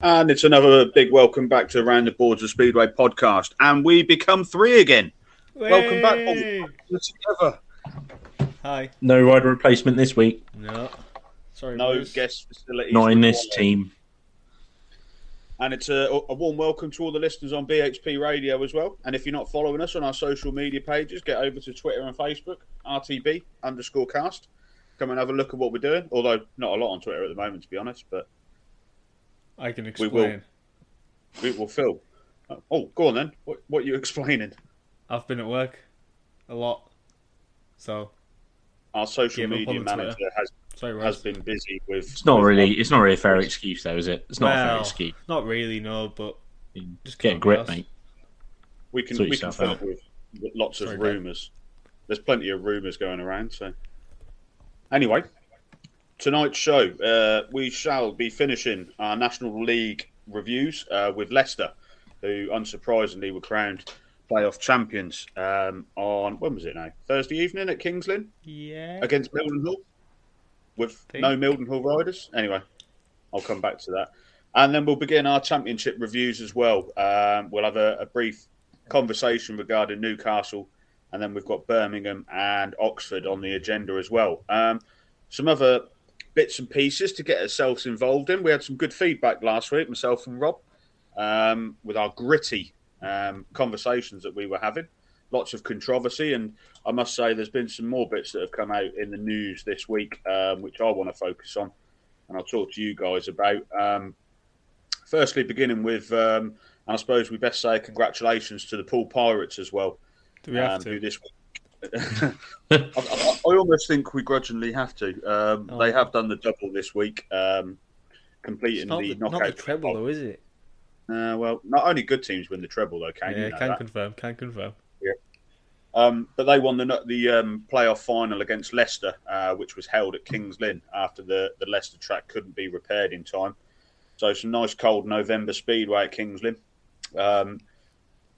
And it's another big welcome back to Around the Boards of Speedway podcast. And we become three again. Welcome back. all together. Hi. No rider replacement this week. No. Sorry. No boys. guest facilities. Not in this team. And it's a, a warm welcome to all the listeners on BHP Radio as well. And if you're not following us on our social media pages, get over to Twitter and Facebook, RTB underscore cast. Come and have a look at what we're doing. Although not a lot on Twitter at the moment, to be honest. But I can explain. We explain. will. we will fill. Oh, go on then. What, what are you explaining? I've been at work a lot, so Our social media on Twitter. manager has sorry. has been busy with. It's not really. It's not really a fair excuse, though, is it? It's not a fair excuse. Not really, no. But mm. Just get a grip, can't mate. We can Sort we can fill with, with lots of Sorry, mate. rumours. There's plenty of rumours going around. So, anyway, tonight's show uh, we shall be finishing our National League reviews uh, with Leicester, who unsurprisingly were crowned playoff champions um, on when was it now Thursday evening at Kings Lynn Yeah. against Mildenhall with Think. no Mildenhall riders. Anyway, I'll come back to that. And then we'll begin our championship reviews as well. Um, we'll have a, a brief conversation regarding Newcastle, and then we've got Birmingham and Oxford on the agenda as well. Um, some other bits and pieces to get ourselves involved in. We had some good feedback last week, myself and Rob, um, with our gritty um, conversations that we were having. Lots of controversy, and I must say there's been some more bits that have come out in the news this week, um, which I want to focus on, and I'll talk to you guys about. Um, firstly, beginning with, um, and I suppose we best say congratulations to the Poole Pirates as well. Do we have um, to? who this I, I, I almost think we grudgingly have to. Um, Oh. They have done the double this week, um, completing not the, the, not knockout. the treble, though, is it? Uh, well, not only good teams win the treble, though, can yeah, you? know can that? confirm. Can confirm. Um, but they won the the um, playoff final against Leicester, uh, which was held at Kings Lynn after the, the Leicester track couldn't be repaired in time. So some nice cold November speedway at Kings Lynn. Um,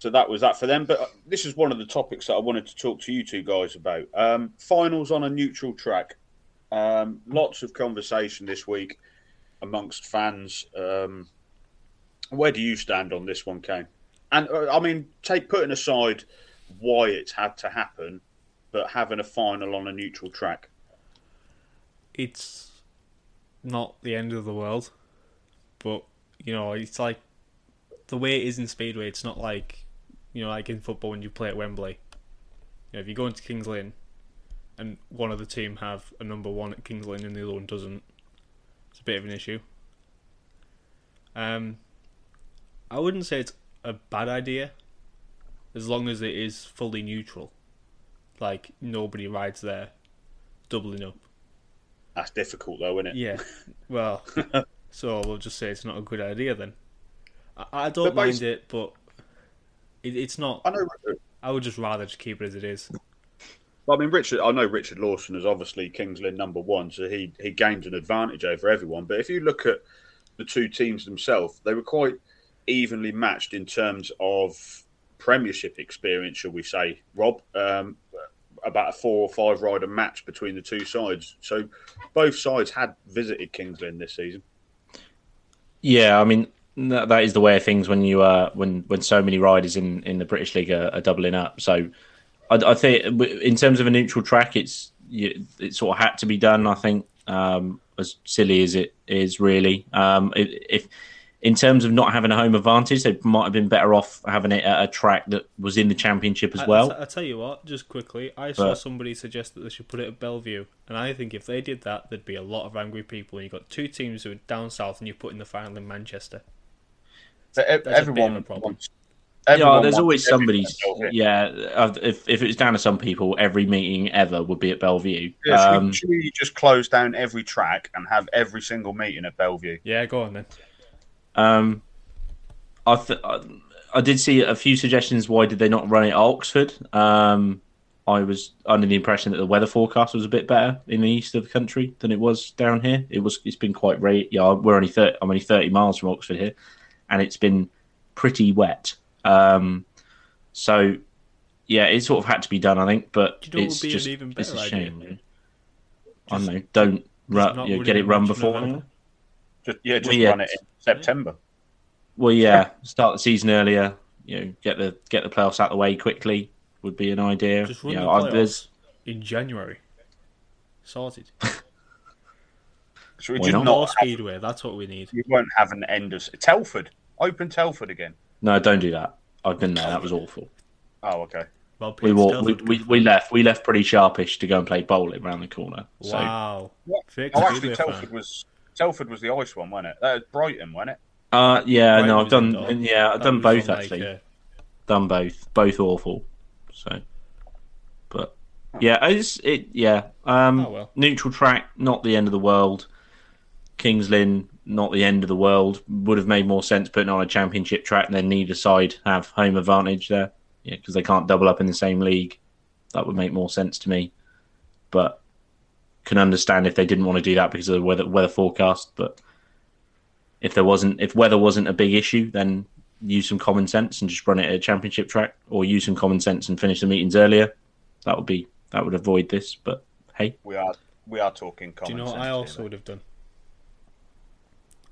so that was that for them. But uh, this is one of the topics that I wanted to talk to you two guys about. Um, finals on a neutral track. Um, lots of conversation this week amongst fans. Um, where do you stand on this one, Kane? And uh, I mean, take putting aside why it's had to happen, but having a final on a neutral track. It's not the end of the world, but you know, it's like the way it is in Speedway. It's not like you know, like in football when you play at Wembley. You know, if you go into Kings Lynn and one of the team have a number one at Kings Lynn and the other one doesn't, it's a bit of an issue. Um, I wouldn't say it's a bad idea, as long as it is fully neutral. Like nobody rides there, doubling up. That's difficult though, isn't it? Yeah. Well, so we'll just say it's not a good idea then. I, I don't mind it, but it, it's not. I know. I would just rather just keep it as it is. Well, I mean, Richard. I know Richard Lawson is obviously Kings Lynn number one, so he he gained an advantage over everyone. But if you look at the two teams themselves, they were quite evenly matched in terms of Premiership experience, shall we say? Rob, um, about a four or five rider match between the two sides. So both sides had visited Kingsland Lynn this season. Yeah, I mean that, that is the way of things when you uh when when so many riders in in the British League are, are doubling up. So I, I think in terms of a neutral track, it's you- it sort of had to be done. I think um, as silly as it is, really. Um, if, if in terms of not having a home advantage, they might have been better off having it at a track that was in the championship as well. I, I tell you what, just quickly, I saw But- somebody suggest that they should put it at Belle Vue, and I think if they did that, there'd be a lot of angry people. And you've got two teams who are down south, and you're putting the final in Manchester. But ev- That's a bit of a everyone problem. wants. yeah, there's always everything somebody's. Yeah, if if it was down to some people, every meeting ever would be at Belle Vue. Yeah, should, Um, we, should we just close down every track and have every single meeting at Belle Vue? Yeah, go on then. Um, I, th- I I did see a few suggestions. Why did they not run it at Oxford? Um, I was under the impression that the weather forecast was a bit better in the east of the country than it was down here. It was. It's been quite rare. Yeah, we're only 30, I'm only thirty miles from Oxford here, and it's been pretty wet. Um, so yeah, it sort of had to be done. I think, but Do you know it's would be an just even it's a shame. idea? really. I don't know. Don't run, you know, running get it run before. Just yeah, just Well, yeah. run it in September. Well, yeah, start the season earlier. You know, get the get the playoffs out of the way quickly would be an idea. Just run you know, I- playoffs there's in January. Sorted. Should we Why just not? not? Have- speedway. That's what we need. you won't have an end of Telford. Open Telford again. no, don't do that. I've been there. That was awful. Oh, okay. Well, We walked, we, we, we left. We left pretty sharpish to go and play bowling around the corner. So Wow. Fake Oh, speedway actually, fan. Telford was Telford was the ice one, wasn't it? That was Brighton, wasn't it? uh, yeah, Brighton no, I've done. indoor. Yeah, I've That done both on, like, actually. uh, Done both. Both awful. So, but yeah, it's it. Yeah, um, Oh, well. neutral track, not the end of the world. Kings Lynn, not the end of the world. Would have made more sense putting on a championship track and then neither side have home advantage there. Yeah, because they can't double up in the same league. That would make more sense to me. But can understand if they didn't want to do that because of the weather weather forecast. But if there wasn't, if weather wasn't a big issue, then use some common sense and just run it at a championship track, or use some common sense and finish the meetings earlier. That would be that would avoid this. But hey, We are we are talking Do you know what I also mate. would have done?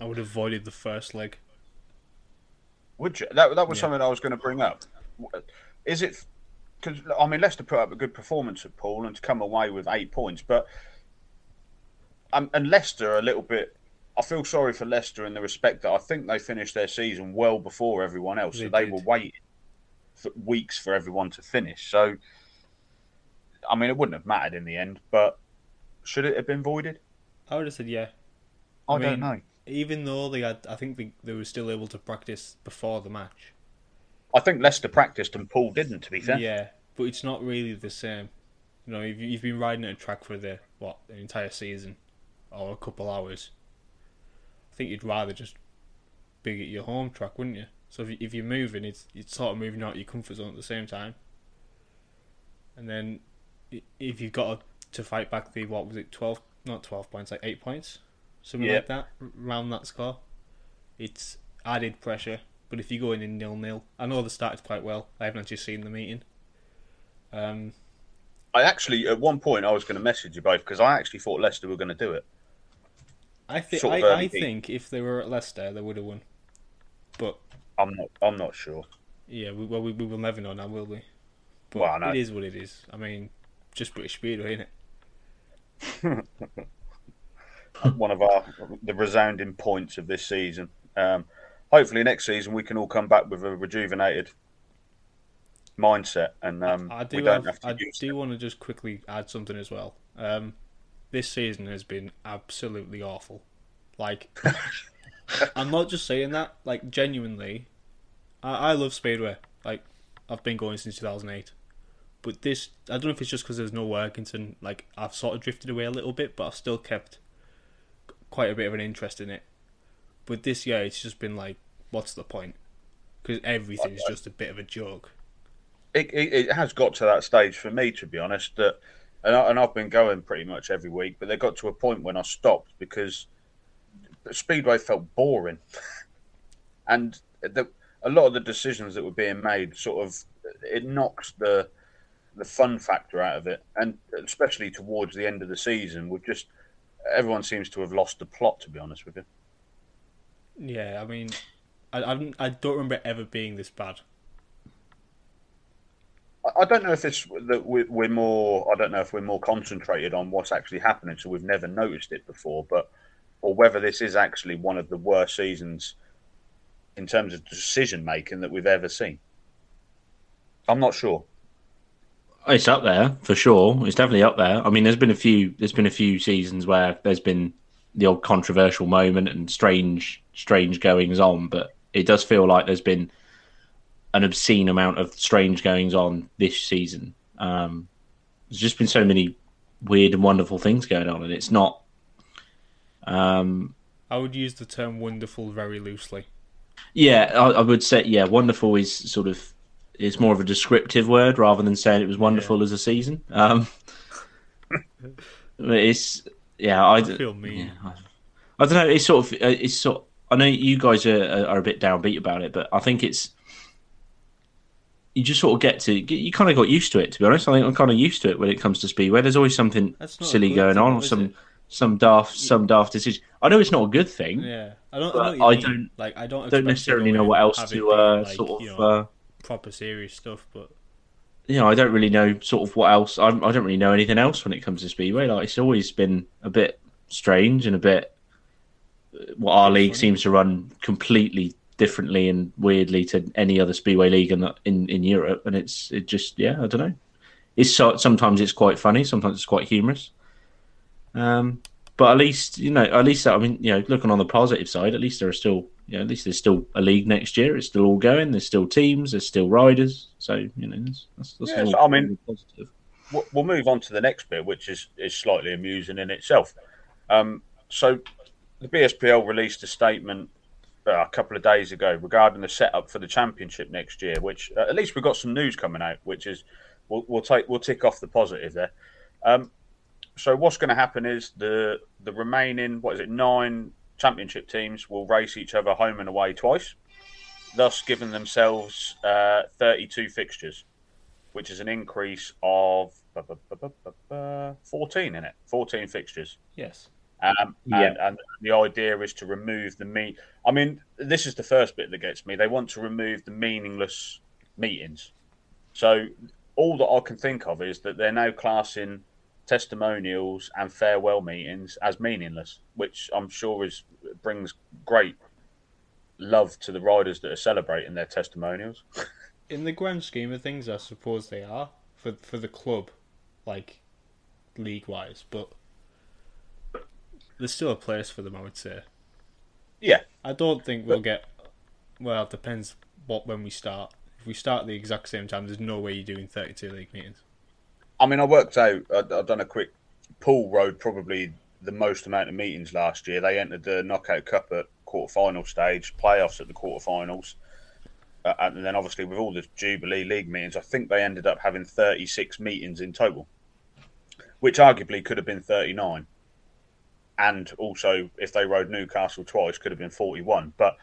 I would have avoided the first leg. Would you? That, that was Yeah. something I was going to bring up. Is it? Because I mean, Leicester put up a good performance at Poole and to come away with eight points, but um, and Leicester a little bit. I feel sorry for Leicester in the respect that I think they finished their season well before everyone else, They so they did. were waiting for weeks for everyone to finish. So, I mean, it wouldn't have mattered in the end, but should it have been voided? I would have said yeah. I, I don't know. Even though they had, I think they, they were still able to practice before the match. I think Leicester practiced and Poole didn't. To be fair, Yeah, but it's not really the same. You know, if you- you've been riding at a track for the what an entire season or a couple hours, I think you'd rather just be at your home track, wouldn't you? So if, you, if you're moving, it's it's sort of moving out your comfort zone at the same time. And then if you've got to fight back the what was it twelve not twelve points like eight points something Yeah. like that around that score, it's added pressure. But if you go in in nil nil, I know they started quite well. I haven't actually seen the meeting. Um, I actually at one point I was going to message you both because I actually thought Leicester were going to do it. I think Sort of I, I think if they were at Leicester, they would have won. But I'm not. I'm not sure. yeah, we, well, we, we will never know now, will we? But Well, it is what it is. I mean, just British Speedway, isn't it? one of our the resounding points of this season. Um, hopefully, next season we can all come back with a rejuvenated mindset, and um, I do we don't have, have, I do want to just quickly add something as well. Um, this season has been absolutely awful. Like, I'm not just saying that. Like, genuinely, I, I love Speedway. Like, I've been going since 2008. But this, I don't know if it's just because there's no Workington. Like I've sort of drifted away a little bit, but I've still kept quite a bit of an interest in it. But this year, it's just been like, what's the point? Because everything's just a bit of a joke. It, it, it has got to that stage for me, to be honest. That, and, I, and I've been going pretty much every week, but they got to a point when I stopped because Speedway felt boring, and the, a lot of the decisions that were being made sort of it knocks the the fun factor out of it, and especially towards the end of the season, with just everyone seems to have lost the plot. To be honest with you. Yeah, I mean, I I, I don't remember ever being this bad. I don't know if it's that we're more. I don't know if we're more concentrated on what's actually happening, so we've never noticed it before. But or whether this is actually one of the worst seasons in terms of decision making that we've ever seen. I'm not sure. It's up there for sure. It's definitely up there. I mean, there's been a few. There's been a few seasons where there's been the old controversial moment and strange, strange goings on. But it does feel like there's been an obscene amount of strange goings on this season. Um, there's just been so many weird and wonderful things going on, and it's not. Um, I would use the term "wonderful" very loosely. Yeah, I, I, would say yeah. Wonderful is sort of it's more of a descriptive word rather than saying it was wonderful yeah. as a season. Um, it's yeah. I, I feel mean. Yeah, I, I, don't know. It's sort of uh, it's sort. I know you guys are are a bit downbeat about it, but I think it's you just sort of get to you kind of got used to it. To be honest, I think I'm kind of used to it when it comes to speedway. There's always something silly going thing, on, or some it? some daft some daft decision. I know it's not a good thing. Yeah, I don't. I, I don't like. I don't don't necessarily know what else to uh, like, sort of you know, uh, proper serious stuff, but you know, I don't really know sort of what else. I, I don't really know anything else when it comes to speedway. Like it's always been a bit strange and a bit what our league funny. seems to run completely differently and weirdly to any other speedway league in in, in Europe, and it's it just yeah I don't know. It's so, sometimes it's quite funny, sometimes it's quite humorous. Um, but at least you know, at least I mean, you know, looking on the positive side, at least there are still, you know, at least there's still a league next year. It's still all going. There's still teams. There's still riders. So you know, that's, that's, that's yeah, so, I mean, positive. We'll move on to the next bit, which is is slightly amusing in itself. Um, so the BSPL released a statement uh, a couple of days ago regarding the setup for the championship next year. Which uh, at least we've got some news coming out, which is we'll, we'll take we'll tick off the positive there. Um, so what's going to happen is the the remaining what is it nine championship teams will race each other home and away twice, thus giving themselves uh, 32 fixtures, which is an increase of 14 in it, 14 fixtures. Yes. Um, yeah. and, and, the idea is to remove the meat. I mean, this is the first bit that gets me. They want to remove the meaningless meetings. So all that I can think of is that they're now classing testimonials and farewell meetings as meaningless, which I'm sure is brings great love to the riders that are celebrating their testimonials. In the grand scheme of things, I suppose they are for for the club, like league wise, but there's still a place for them, I would say. Yeah. I don't think we'll get. Well, it depends what when we start. If we start at the exact same time, there's no way you're doing 32 league meetings. I mean, I worked out. I've done a quick. Poole rode probably the most amount of meetings last year. They entered the knockout cup at quarter final stage, playoffs at the quarterfinals, uh, and then obviously with all the Jubilee League meetings, I think they ended up having 36 meetings in total, which arguably could have been 39 and also if they rode Newcastle twice, could have been 41. But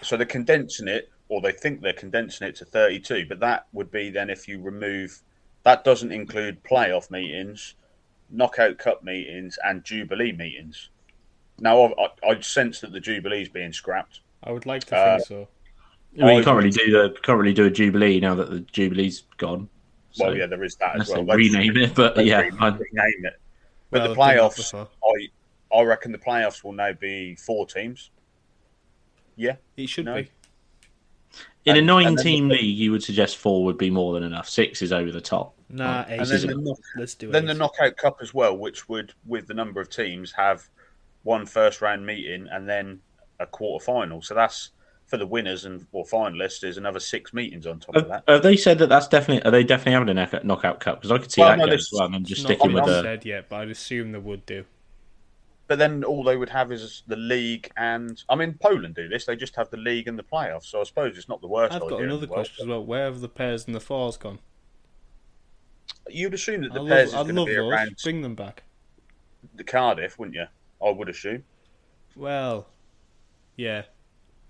so they're condensing it, or they think they're condensing it to 32. But that would be then if you remove that doesn't include playoff meetings, knockout cup meetings, and Jubilee meetings. Now I, I sense that the Jubilee is being scrapped. I would like to uh, think so. I mean, you can't really do the can't really do a Jubilee now that the Jubilee's gone. So well, yeah, there is that as well. Rename it, but yeah, rename it. But well, the playoffs, I I reckon the playoffs will now be four teams. Yeah, it should no. be. In and, a nine-team league, you would suggest four would be more than enough. Six is over the top. Nah. And then, the, knock, Let's do then the knockout cup as well, which would, with the number of teams, have one first round meeting and then a quarter final. So that's for the winners and or finalists, there's another six meetings on top of that. have they said that that's definitely? Are they definitely having a knockout cup? Because I could see Well, that no, going as well. And then just It's sticking not with the. said yet, but I'd assume they would do. But then all they would have is the league and I mean Poland do this. They just have the league and the playoffs. So I suppose it's not the worst. I've got idea another question as well. Where have the pairs and the fours gone? But You'd assume that the I pairs love, is going to be those. around Bring them back. the Cardiff, wouldn't you? I would assume. Well, yeah,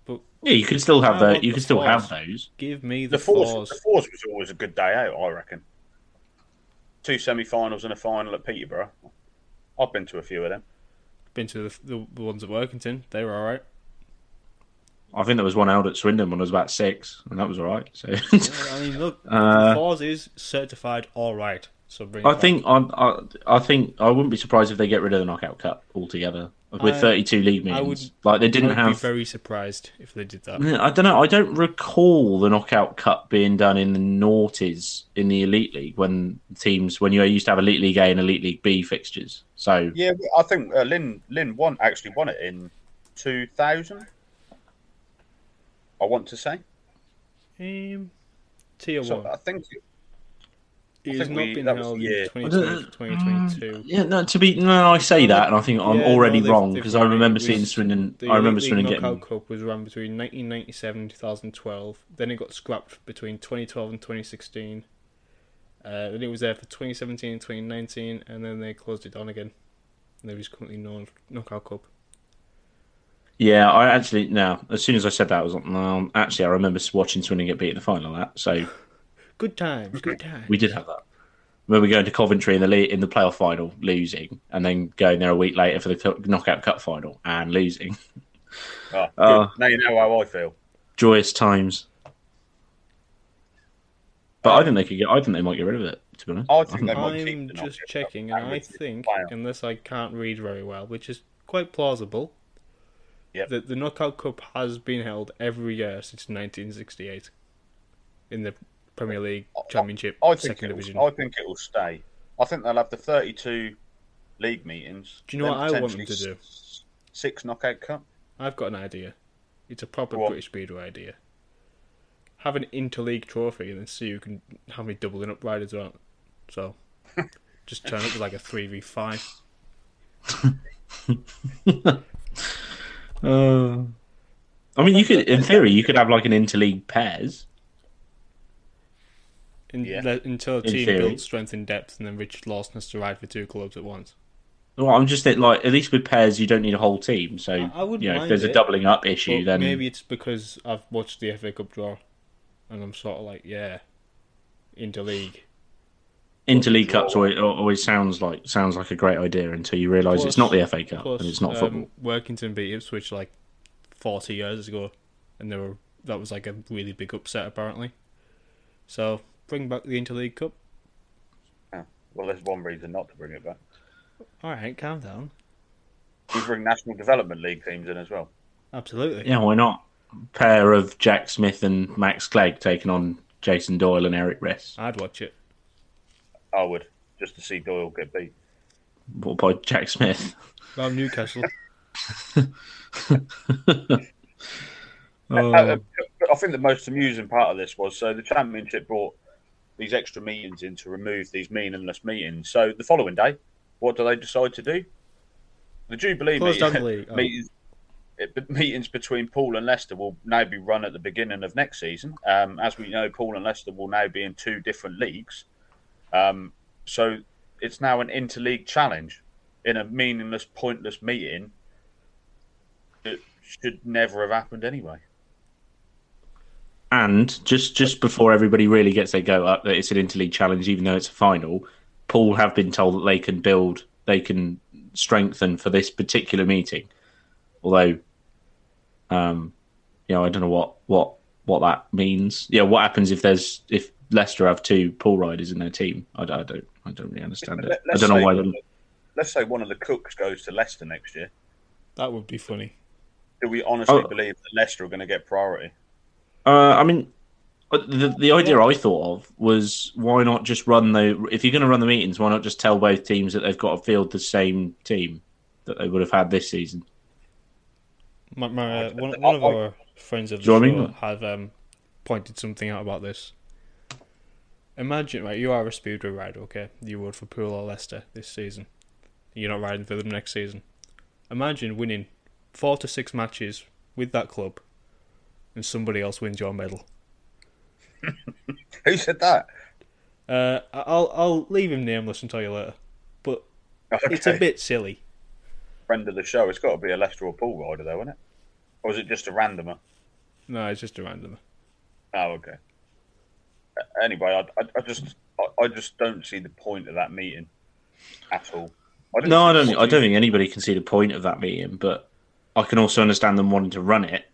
but Yeah, you could still have How the. about You the could still have fours? those. give me the, The fours, fours. the fours was always a good day out. I reckon. Two semi-finals and a final at Peterborough. I've been to a few of them. Been to the, the, the ones at Workington. They were all right. I think there was one held at Swindon when I was about six, and that was all right. So I mean, look, Uh, the fours is certified all right. So bring. I think I, I, I think I wouldn't be surprised if they get rid of the knockout cup altogether with I- 32 league I meetings. would like they didn't would have. be very surprised if they did that. I don't know. I don't recall the knockout cup being done in the noughties in the elite league when teams when you used to have elite league A and elite league B fixtures. So Yeah, I think uh, Lynn Lynn won actually won it in two thousand. I want to say. Um, tier So one. I think It I has not we- been that was held the in year. 2020 to 2022. yeah, no. To be no, I say that, and I think I'm Yeah, already no, they've- wrong because I remember seeing was- Swindon. The I remember Elite Swindon League getting. Knockout Cup was run between 1997 and 2012. Then it got scrapped between 2012 and 2016. Uh, then it was there for 2017 and 2019, and then they closed it down again. And there is currently no Knockout Cup. Yeah, I actually now as soon as I said that, I was like, no, actually, I remember watching Swindon get beat in the final of that. So Good times, good times. we did have that. Remember going to Coventry in the le- in the playoff final, losing, and then going there a week later for the knockout cup final and losing. oh, uh, good. Oh. now you know how I feel. Joyous times. But I think they could get. I think they might get rid of it. To be honest, I think they might keep I'm just checking, and and I think, unless I can't read very well, which is quite plausible, Yep. that the Knockout Cup has been held every year since 1968 in the Premier League Championship I think Second it'll, Division. I think it will stay. I think they'll have the thirty-two league meetings. Do you know what I want them to do? Six knockout cup. I've got an idea. It's a proper Go on. British Speedway idea. Have an interleague trophy and then see who can how many doubling up riders are. So just turn up with like a three v five. Uh, I mean, you could, in theory, you could have like an interleague pairs. In, Yeah. le- until a In team theory. builds strength and depth, and then Richard Lawson has to ride for two clubs at once. Well, I'm just think, like at least with pairs, you don't need a whole team. So I- I wouldn't you know, if mind there's a it, doubling up issue, But then maybe it's because I've watched the FA Cup draw, and I'm sort of like, yeah, interleague. Interleague cups always, always sounds like sounds like a great idea until you realise it's not the FA Cup Plus, and it's not um, football. Workington beat Ipswich like 40 years ago, and they were that was like a really big upset apparently. So bring back the Interleague Cup. Yeah. Well, there's one reason not to bring it back. All right, calm down. We bring National Development League teams in as well. Absolutely. Yeah, why not? Pair of Jack Smith and Max Clegg taking on Jason Doyle and Erik Riss. I'd watch it. I would just to see Doyle get beat. What by Jack Smith? Well, Newcastle. Oh. Uh, I think the most amusing part of this was so the championship brought these extra meetings in to remove these meaningless meetings. So the following day, what do they decide to do? The Jubilee Close down meeting- Oh. meetings, it- meetings between Poole and Leicester will now be run at the beginning of next season. Um, as we know, Poole and Leicester will now be in two different leagues. Um, so it's now an interleague challenge in a meaningless, pointless meeting that should never have happened anyway. And just just before everybody really gets their go up, that it's an interleague challenge, even though it's a final. Poole have been told that they can build, they can strengthen for this particular meeting. Although, um, you know, I don't know what what what that means. Yeah, what happens if there's if Leicester have two Poole riders in their team? I, don't- I don't I don't really understand it. Let- I don't know say- why. Them, Let's say one of the cooks goes to Leicester next year. That would be funny. Do we honestly Oh. believe that Leicester are going to get priority? Uh, I mean, uh, the the idea I thought of was why not just run the if you're going to run the meetings, why not just tell both teams that they've got to field the same team that they would have had this season? My, my, uh, one, one of our friends of the Do you know what I show mean? have um, pointed something out about this. Imagine, right, you are a speedway rider, okay? You would for Poole or Leicester this season. You're not riding for them next season. Imagine winning four to six matches with that club, and somebody else wins your medal. Who said that? Uh, I'll I'll leave him nameless and tell you later, but it's a bit silly. friend of the show. It's got to be a Leicester or Poole rider, though, isn't it? Or is it just a randomer? No, it's just a randomer. Oh, okay. Anyway, I, I, I just I, I just don't see the point of that meeting at all. don't No, I don't. I don't think anybody can see the point of that meeting, but I can also understand them wanting to run it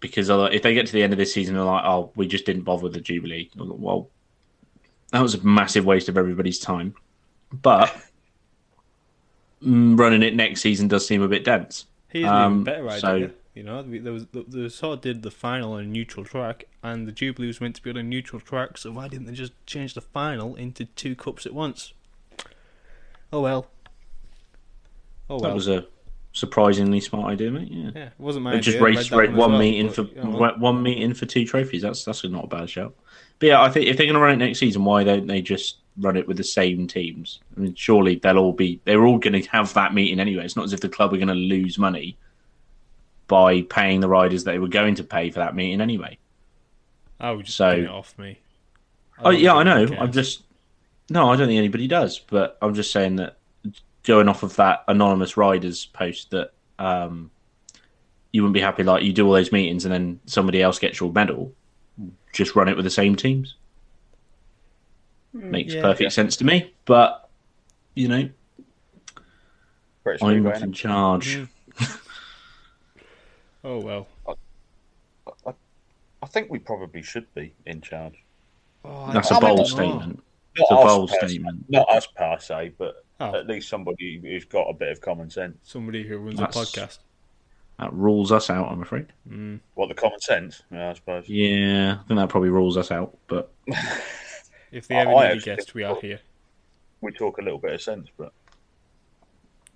because if they get to the end of this season they're like, "Oh, we just didn't bother with the Jubilee," like, well, that was a massive waste of everybody's time. But mm, running it next season does seem a bit dense. Here's an Um, even better idea. so- You know, we- there was they sort of did the final on a neutral track, and the Jubilee was meant to be on a neutral track. So why didn't they just change the final into two cups at once? Oh well. Oh well. That was a surprisingly smart idea, mate. Yeah. yeah, it wasn't my just idea. Read race that rate one well, meeting but, for you know, one meeting for two trophies. That's that's not a bad shout. But yeah, I think if they're going to run it next season, why don't they just run it with the same teams? I mean, surely they'll all be they're all going to have that meeting anyway. It's not as if the club are going to lose money by paying the riders that they were going to pay for that meeting anyway. I would just So- it off me. Oh yeah, I know. anyone I'm just no, I don't think anybody does. But I'm just saying that going off of that anonymous riders post that um, you wouldn't be happy like you do all those meetings and then somebody else gets your medal. Just run it with the same teams. Makes yeah. perfect sense to me. But you know, British I'm Speedway, not in innit? charge. Oh well. I think we probably should be in charge. Oh, That's I- a I bold don't statement. Not It's a bold per se- statement. Not us per se, but Oh. at least somebody who's got a bit of common sense. Somebody who runs That's- a podcast. That rules us out. I'm afraid. Hmm. What the common sense? Yeah, I suppose. Yeah, I think that probably rules us out. But If they I- ever I need a guest, we are thought- here We talk a little bit of sense, but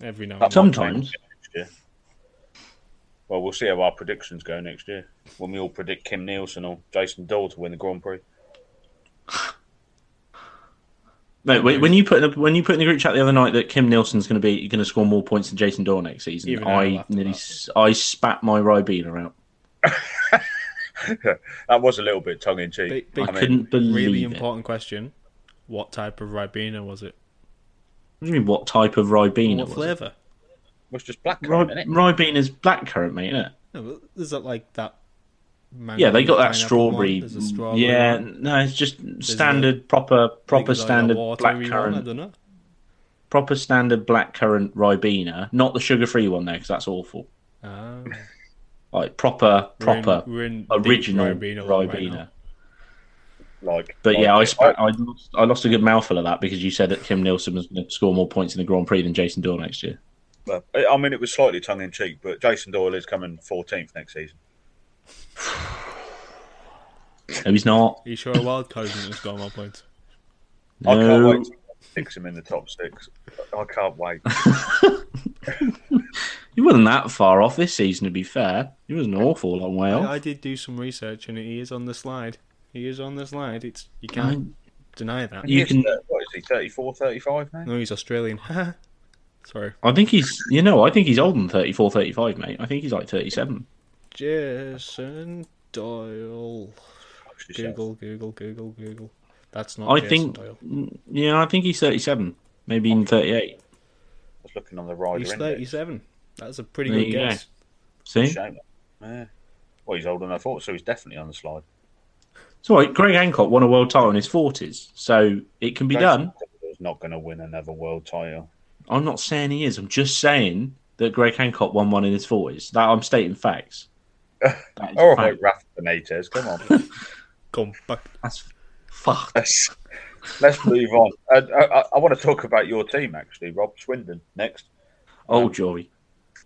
every now That and might then. sometimes. change next year. Well, we'll see how our predictions go next year when we all predict Kim Nilsson or Jason Doyle to win the Grand Prix. No, when when you put in the, when you put in the group chat the other night that Kim Nilsson's going to be going to score more points than Jason Dorr next season, Even I I laughed at nearly that. s- I spat my Ribena out. That was a little bit tongue in cheek. Big- big- I couldn't believe Really it. important question. What type of Ribena was it? What do you mean? What type of Ribena? what was it? flavour? Was just black Ri- currant, innit? Ribena's blackcurrant, mate. Isn't it? No, but is that like that? mango Yeah, they got that pineapple strawberry. One? There's a strawberry Yeah, no, it's just standard, proper, proper Like, is that a standard watery one? I blackcurrant, don't know. proper standard blackcurrant Ribena, not the sugar-free one there because that's awful. Ah, Like proper, we're in- proper we're in deep original Ribena land right Ribena. now. Like, But like yeah, I, it. spat, I, lost, I lost a good mouthful of that because you said that Kim Nilsson was going to score more points in the Grand Prix than Jason Dorr next year. Well, I mean, it was slightly tongue in cheek, but Jason Doyle is coming 14th next season. No, he's not. Are you sure a wild card isn't going to score more points? I can't No. wait to fix him in the top six. I can't wait. He wasn't that far off this season, to be fair. He was an awful long way off. I, I did do some research and he is on the slide. He is on the slide. It's you can't mm. deny that. You He's, can- what is he, 34, 35 now? No, he's Australian. Sorry. I think he's, you know, I think he's older than 34, 35, mate. I think he's like 37. Jason Doyle. Actually, Google, Google, Google, Google. That's not I Jason think, Doyle. yeah, I think he's 37, maybe even 38. I was looking on the rider He's 37. That's a pretty There good you go. guess. See? Shame. Yeah. Well, he's older than I thought, so he's definitely on the slide. It's all right. Greg Hancock won a world title in his 40s, so it can be done. He's not going to win another world title. I'm not saying he is. I'm just saying that Greg Hancock won one in his 40s. That I'm stating facts. That is All fact. right, Rafa Benitez, come on. Compact. That's fuck. let's, let's move on. Uh, I, I, I want to talk about your team, actually, Rob Swindon, next. Oh, Joey.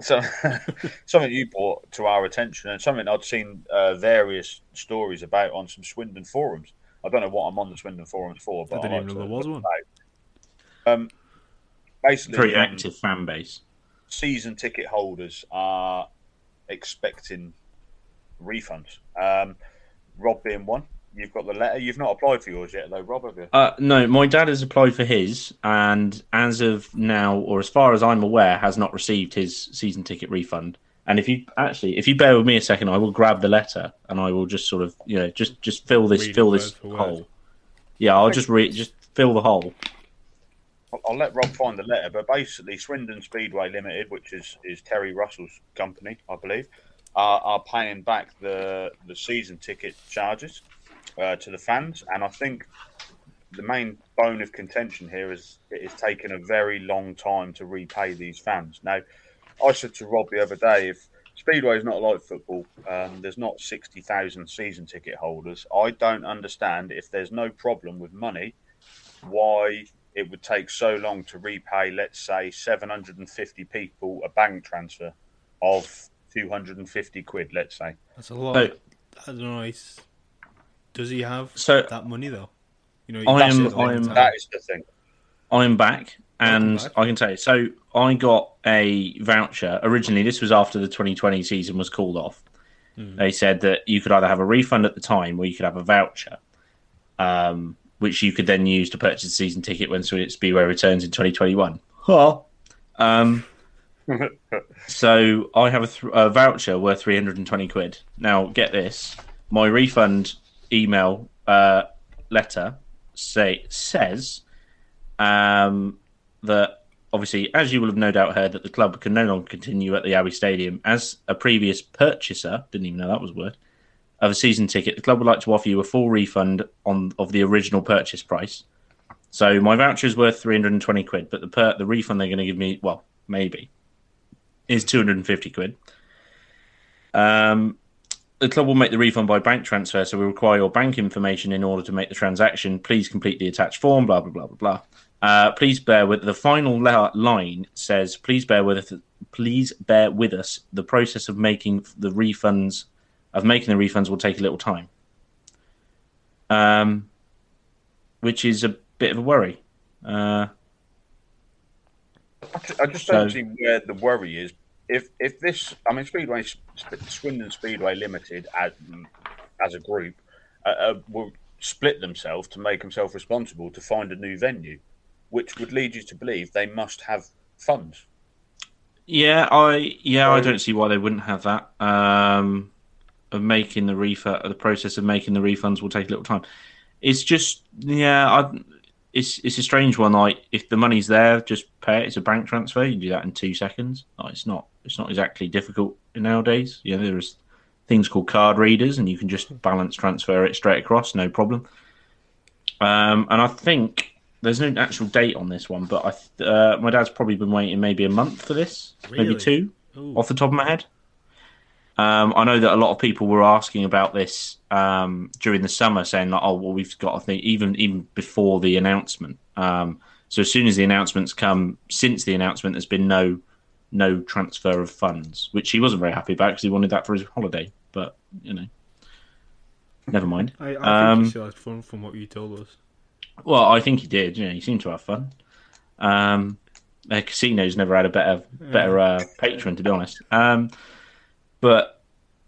So, something you brought to our attention, and something I'd seen uh, various stories about on some Swindon forums. I don't know what I'm on the Swindon forums for, but I didn't I even know there was one. Um, basically, Very um, active fan base. season ticket holders are expecting refunds. Um, Rob being one. You've got the letter. You've not applied for yours yet, though, Rob, have you? Uh, no, my dad has applied for his, and as of now, or as far as I'm aware, has not received his season ticket refund. And if you actually, if you bear with me a second, I will grab the letter and I will just sort of, you know, just just fill this Read fill this for word. hole. Yeah, I'll just read, just fill the hole. I'll, let Rob find the letter, but basically, Swindon Speedway Limited, which is, is Terry Russell's company, I believe, are, are paying back the the season ticket charges uh, to the fans, and I think the main bone of contention here is it is taking a very long time to repay these fans. Now, I said to Rob the other day, if Speedway is not like football, um, there's not sixty thousand season ticket holders. I don't understand if there's no problem with money, why it would take so long to repay, let's say, 750 people a bank transfer of 250 quid, let's say. That's a lot. So- I don't know. Does he have So- that money though? You know, I he am- does it all the I am- That is the thing. I'm back, and back. I can tell you. So I got a voucher. Originally, this was after the 2020 season was called off. They said that you could either have a refund at the time, or you could have a voucher, um, which you could then use to purchase a season ticket when Speedway returns in 2021. Huh. Um, so I have a, th- a voucher worth 320 quid. Now, get this: my refund email uh, letter say says um, that obviously, as you will have no doubt heard, that the club can no longer continue at the Abbey Stadium as a previous purchaser. Didn't even know that was a word of a season ticket. The club would like to offer you a full refund on of the original purchase price. So my voucher is worth 320 quid, but the per, the refund they're going to give me, well, maybe, is 250 quid. Um, the club will make the refund by bank transfer, so we require your bank information in order to make the transaction. Please complete the attached form. Blah blah blah blah blah. Uh, please bear with the final la- line says. Please bear with us. Please bear with us. The process of making the refunds of making the refunds will take a little time. Um, which is a bit of a worry. Uh, I ju- I just don't So- see where the worry is. If if this, I mean, Speedway, Swindon Speedway Limited, as, as a group, uh, uh, will split themselves to make themselves responsible to find a new venue, which would lead you to believe they must have funds. Yeah, I yeah, I don't see why they wouldn't have that. Um, of making the refund, the process of making the refunds will take a little time. It's just yeah, I, it's it's a strange one. Like if the money's there, just pay it. It's a bank transfer. You can do that in two seconds. Like, it's not it's not exactly difficult nowadays. Yeah, there's things called card readers, and you can just balance transfer it straight across, no problem. Um, and I think there's no actual date on this one, but I uh, my dad's probably been waiting maybe a month for this, maybe two, Ooh. off the top of my head. Um, I know that a lot of people were asking about this um, during the summer, saying like, "Oh, well, we've got a thing," even even before the announcement. Um, so as soon as the announcements come, since the announcement, there's been no no transfer of funds, which he wasn't very happy about because he wanted that for his holiday. But you know, never mind. I, I think Um, he still had fun from what you told us. Well, I think he did. You know, he seemed to have fun. Um, their casino's never had a better better uh, patron, to be honest. Um, but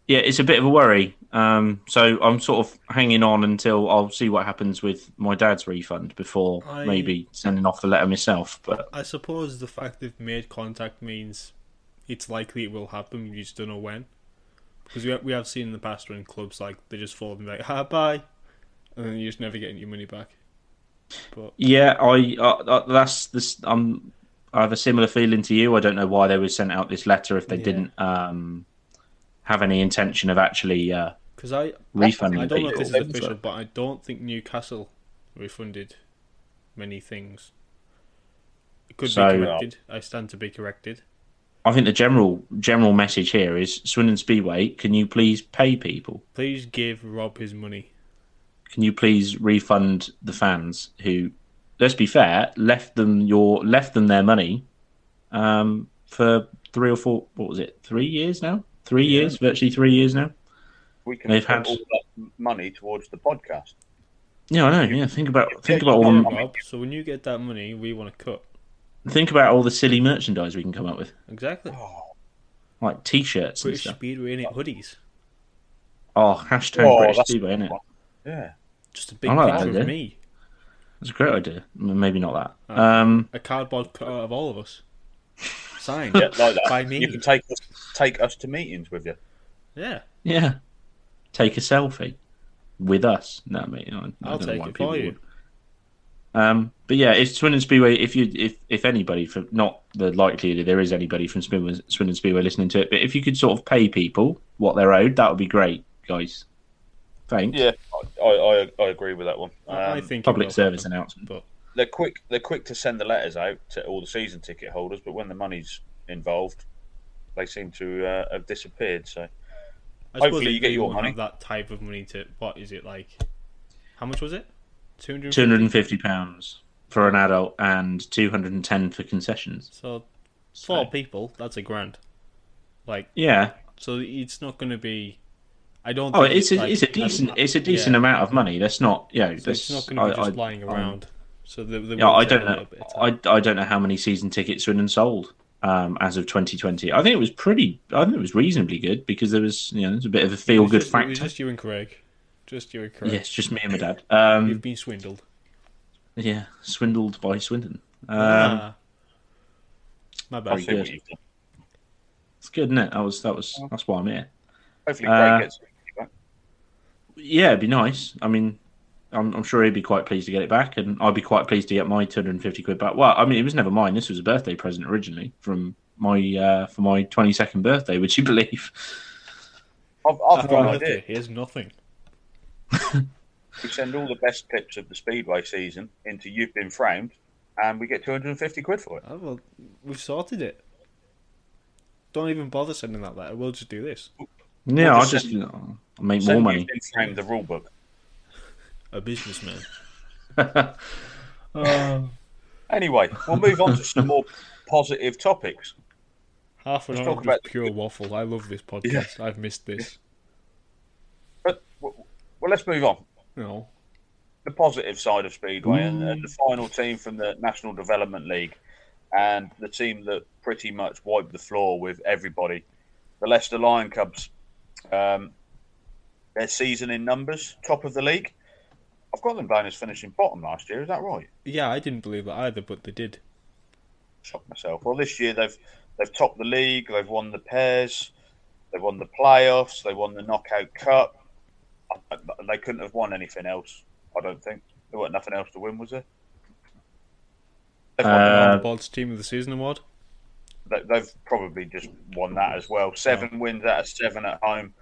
yeah, it's a bit of a worry. Um, so I'm sort of hanging on until I'll see what happens with my dad's refund before I- maybe sending off the letter myself. But I suppose the fact they've made contact means it's likely it will happen. You just don't know when. Because we have, we have seen in the past when clubs like they just fall and be like, "Ha, bye," and then you just never get your money back. But yeah, I uh, uh, that's this. Um, I have a similar feeling to you. I don't know why they were sent out this letter if they Yeah. didn't um, have any intention of actually uh, because I refunding I don't know if this is official, but I don't think Newcastle refunded many things. It could So- be corrected. I stand to be corrected. I think the general general message here is Swindon Speedway. Can you please pay people? Please give Rob his money. Can you please refund the fans who, let's be fair, left them your left them their money, um, for three or four. What was it? Three years now. Three years, virtually three years now. We can They've put had- all that money towards the podcast. Yeah, I know. Yeah, think about think about all you the so when you get that money, we want to cut. think about all the silly merchandise we can come up with, Exactly. like t-shirts and British stuff. Speedway in it hoodies. Oh, hashtag Oh, British Speedway, isn't it? Yeah. Just a big I like that picture idea. of me. That's a great idea. Maybe not that. Uh, Um, A cardboard cut out of all of us. Signed Yeah, like that. by me. You can take us take us to meetings with you. Yeah, yeah. Take a selfie with us. No, mate. I, I I'll don't know take why it for you. would. Um, but yeah, if Swindon Speedway, if you, if if anybody, from not the likelihood there is anybody from Swindon, Swindon Speedway listening to it, but if you could sort of pay people what they're owed, that would be great, guys. Thanks. Yeah, I, I, I agree with that one. I, I Um, think Public service happen, announcement. But they're quick. They're quick to send the letters out to all the season ticket holders, but when the money's involved, they seem to uh, have disappeared. So I Hopefully you get your money. That type of money to what is it like? How much was it? Two hundred. Two hundred and fifty pounds for an adult and two hundred and ten for concessions. So four So- people. That's a grand. Like Yeah. so, it's not going to be. I don't. Oh, think it's a, like- it's a decent it's a decent yeah. amount of money. That's not yeah. know. So it's that's- not going to be I- just I- lying um, around. so the, the Yeah, I don't know. I, I don't know how many season tickets Swindon sold um, as of 2020. I think it was pretty. I think it was reasonably good because there was you know there's a bit of a feel good It was factor. just you and Craig. Just you and Craig. Yes, just me and my dad. Um, You've been swindled. yeah, swindled by Swindon. Um, ah. My bad. see good. It's good, isn't it? That was that was that's why I'm here. Hopefully, Uh, gets it. Yeah, it'd be nice. I mean, I'm, I'm sure he'd be quite pleased to get it back, and I'd be quite pleased to get my 250 quid back. Well, I mean, it was never mine. This was a birthday present originally from my uh, for my 22nd birthday. Would you believe? I've, I've got an birthday. idea. Here's nothing. We send all the best clips of the Speedway season into You've Been Framed, and we get 250 quid for it. Oh, well, we've sorted it. Don't even bother sending that letter. We'll just do this. Yeah, I'll just just send- you know, I'll make more money. You've Been Framed the rule book. A businessman. Anyway, we'll move on to some more positive topics. Half an Let's hour talk about- just pure waffle. I love this podcast. I've missed this. But well, let's move on. No. the positive side of Speedway and, and the final team from the National Development League and the team that pretty much wiped the floor with everybody, the Leicester Lion Cubs. Um, their season in numbers, top of the league. I've got them down as finishing bottom last year. Is that right? Yeah, I didn't believe that either, but they did. Shocked myself. Well, this year they've they've topped the league. They've won the pairs. They've won the playoffs. They won the knockout cup. They couldn't have won anything else. I don't think there wasn't nothing else to win, was there? They've won the Uh, the Bod's Team of the Season award. they- they've probably just won that as well. Seven wins out of seven at home.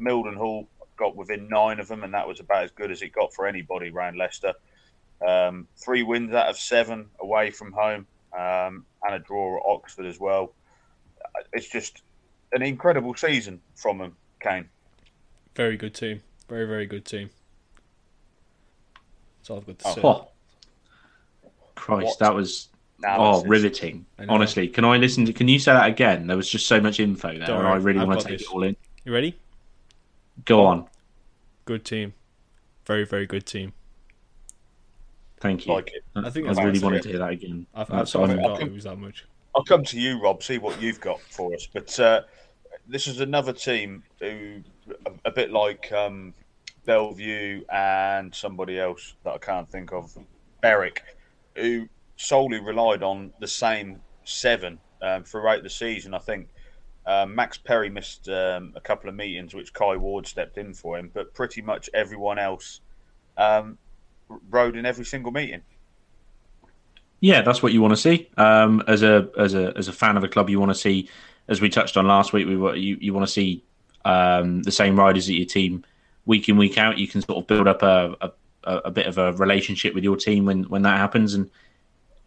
Mildenhall got within nine of them, and that was about as good as it got for anybody around Leicester. Um, three wins out of seven away from home, um, and a draw at Oxford as well. It's just an incredible season from them, Kane. Very good team. Very, very good team. That's all I've got to say. Oh, Christ, What that was oh riveting. Honestly, can I listen to? Can you say that again? There was just so much info there, Don't and I really I've want to take this. it all in. You ready? Go on. Good team. Very, very good team. Thank you. Like it. I think I that's really wanted it. to hear that again. I've, I've That's- sort of forgot it was that much. I'll come to you, Rob. See what you've got for us. But uh, this is another team who, a, a bit like um, Belle Vue and somebody else that I can't think of, Berwick, who solely relied on the same seven um, throughout the season. I think um, Max Perry missed um, a couple of meetings, which Kai Ward stepped in for him, but pretty much everyone else um, rode in every single meeting. Yeah, that's what you want to see. Um, as a as a as a fan of a club, you want to see, as we touched on last week, we were, you you want to see um, the same riders at your team week in week out. You can sort of build up a, a a bit of a relationship with your team when when that happens, and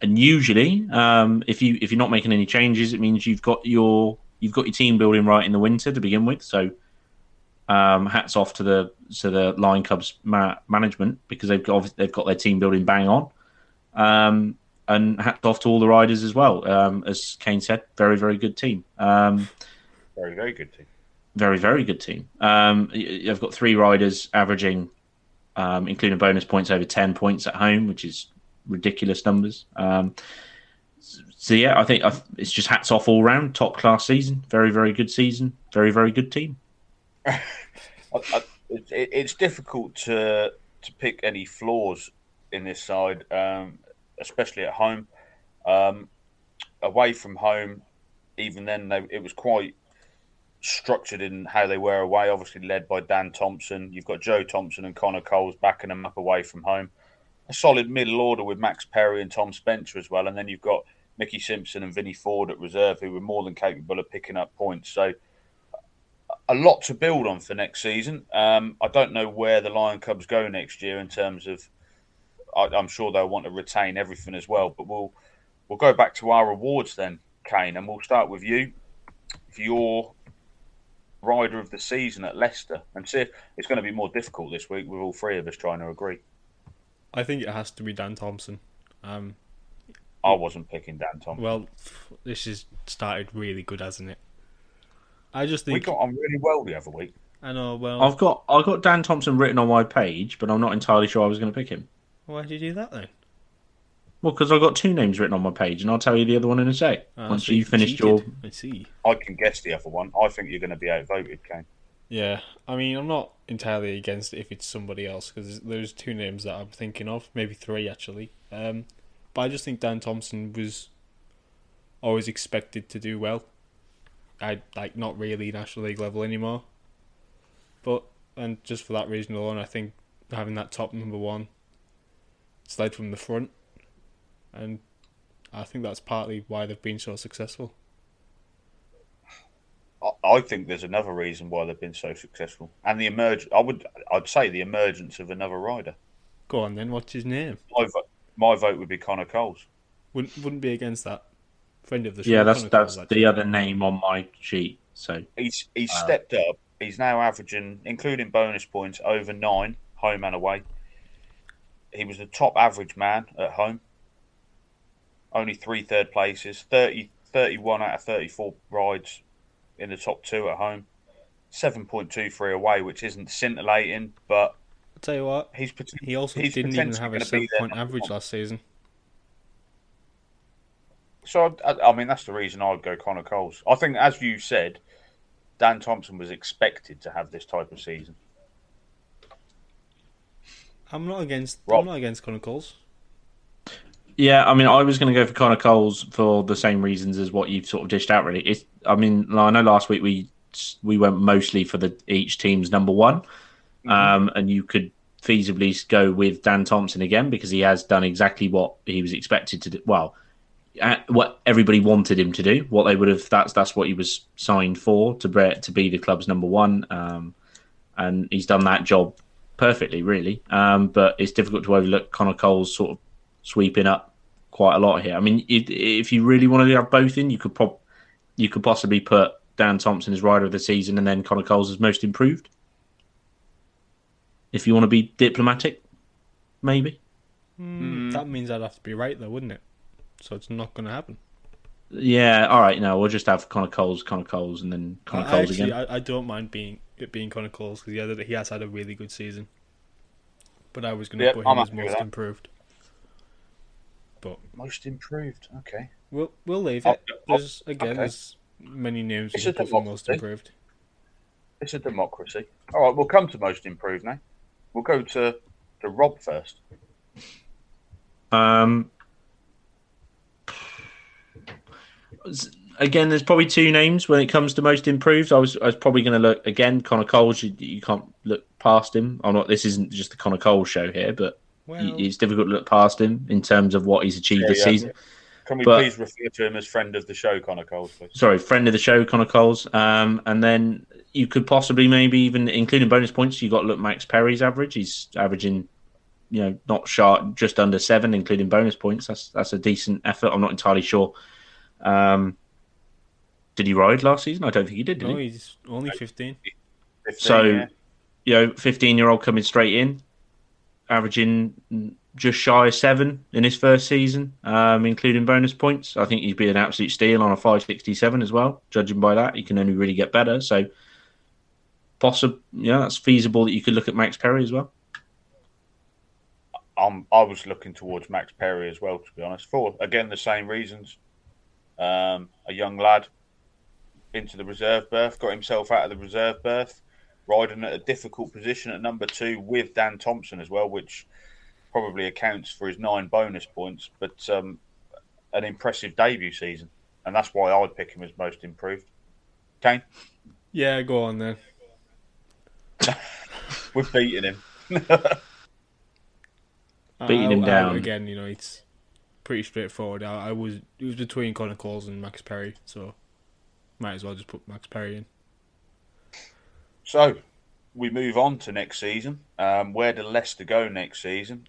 and usually, um, if you if you're not making any changes, it means you've got your you've got your team building right in the winter to begin with. So, um, hats off to the to the Lion Cubs ma- management because they've got they've got their team building bang on. Um, and hats off to all the riders as well. Um, as Kane said, very very good team. Um, Very, very good team. very very good team. Um, y- you've got three riders averaging, um, including bonus points, over ten points at home, which is ridiculous numbers. So yeah, I think it's just hats off all round. Top class season, very very good season, very very good team. I, I, it, it's difficult to to pick any flaws in this side, um, especially at home. Um, away from home, even then, they, it was quite structured in how they were away. Obviously, led by Dan Thompson. You've got Joe Thompson and Connor Coles backing them up away from home. A solid middle order with Max Perry and Tom Spencer as well, and then you've got Mickey Simpson and Vinnie Ford at reserve, who were more than capable of picking up points. So a lot to build on for next season. Um, I don't know where the Lion Cubs go next year in terms of. I, I'm sure they'll want to retain everything as well, but we'll we'll go back to our awards then, Kane, and we'll start with you for your rider of the season at Leicester, and see if it's going to be more difficult this week with all three of us trying to agree. I think it has to be Dan Thompson. Um, I wasn't picking Dan Thompson. well, this has started really good, hasn't it? I just think we got on really well the other week. I know. Well, I've got I've got Dan Thompson written on my page, but I'm not entirely sure I was going to pick him. why did you do that then? Well, because I've got two names written on my page, and I'll tell you the other one in a sec. Ah, Once so you you've finished your. I see. I can guess the other one. I think you're going to be outvoted, Kane. Yeah, I mean, I'm not entirely against it if it's somebody else because there's two names that I'm thinking of, maybe three actually. Um, but I just think Dan Thompson was always expected to do well. I like not really National League level anymore, but and just for that reason alone, I think having that top number one, it's led from the front, and I think that's partly why they've been so successful. I- think there's another reason why they've been so successful, and the emerge. I would, I'd say the emergence of another rider. Go on then, what's his name? Vote, my vote would be Connor Coles. Wouldn't wouldn't be against that. Friend of the show. yeah, that's Connor that's Coles, the other name on my sheet. So He's he's Wow. stepped up. He's now averaging, including bonus points, over nine home and away. He was the top average man at home. Only three third places, 30, 31 out of 34 rides in the top two at home. 7.23 away, which isn't scintillating, but I'll tell you what, he's pot- he also he's didn't even have a gonna seven be their point average last season. So I, I mean, that's the reason I'd go Connor Coles. I think, as you said, Dan Thompson was expected to have this type of season. I'm not against. Rob. I'm not against Connor Coles. yeah, I mean, I was going to go for Connor Coles for the same reasons as what you've sort of dished out. Really, it's. I mean, I know last week we we went mostly for the each team's number one, um, and you could feasibly go with Dan Thompson again because he has done exactly what he was expected to do. Well, uh, what everybody wanted him to do, what they would have. That's that's what he was signed for to be, to be the club's number one, um, and he's done that job perfectly, really. Um, but it's difficult to overlook Connor Cole's sort of sweeping up quite a lot here. I mean, if, if you really wanted to have both in, you could prob- you could possibly put Dan Thompson as rider of the season and then Connor Coles as most improved. If you want to be diplomatic, maybe. Hmm, That means I'd have to be right though, wouldn't it? So it's not going to happen. Yeah, all right. No, we'll just have Connor Coles, Connor Coles, and then Connor I, Coles actually, again. I, I don't mind being it being Connor Coles because yeah, he has had a really good season. But I was going to Yep, put I'm him as most improved. But Most improved. Okay. we'll we'll leave Oh, it. oh, There's again, okay. there's many names It's you can put for most improved. It's a democracy. All right, we'll come to most improved now. We'll go to, to Rob first. Um, again, there's probably two names when it comes to most improved. I was I was probably going to look again. Connor Coles, you, you can't look past him. I'm not. This isn't just the Connor Coles show here, but Well, it's difficult to look past him in terms of what he's achieved Yeah, this yeah. season. Can we But- please refer to him as friend of the show, Connor Coles, please? Sorry, friend of the show, Connor Coles. Um, and then you could possibly maybe even including bonus points. You got to look Max Perry's average. He's averaging, you know, not sharp, just under seven, including bonus points. That's that's a decent effort. I'm not entirely sure. Um, did he ride last season? I don't think he did. Did no, he? he's only 15. 15, So- yeah. You know, 15 year old coming straight in, averaging just shy of seven in his first season, um, including bonus points. I think he'd be an absolute steal on a 567 as well. Judging by that, he can only really get better. So, possible, yeah, that's feasible that you could look at Max Perry as well. I'm, I was looking towards Max Perry as well, to be honest, for again the same reasons. Um, a young lad into the reserve berth, got himself out of the reserve berth, riding at a difficult position at number two with Dan Thompson as well, which probably accounts for his nine bonus points. But um, an impressive debut season, and that's why I'd pick him as most improved. Kane, Yeah, go on then. we've beating him. Beating I- him I- down. again. You know, it's pretty straightforward. I, I was it was between Connor Coles and Max Perry, so might as well just put Max Perry in. So we move on to next season. Um, where do Leicester go next season?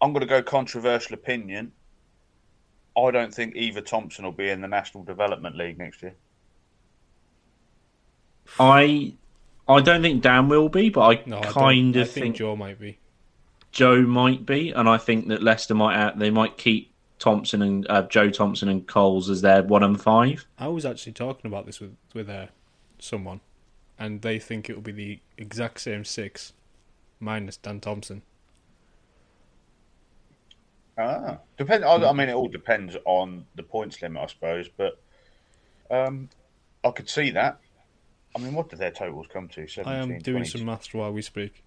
I'm going to go controversial opinion. I don't think Eva Thompson will be in the National Development League next year. I I don't think Dan will be, but I No, kind I of think think, Joe might be. Joe might be, and I think that Leicester might uh, they might keep Thompson and uh, Joe Thompson and Coles as their one and five. I was actually talking about this with with uh, someone, and they think it will be the exact same six, minus Dan Thompson. Ah, depend. I, I mean, it all depends on the points limit, I suppose. But um, I could see that. I mean, what did their totals come to? 17, I am doing 22, some maths while we speak.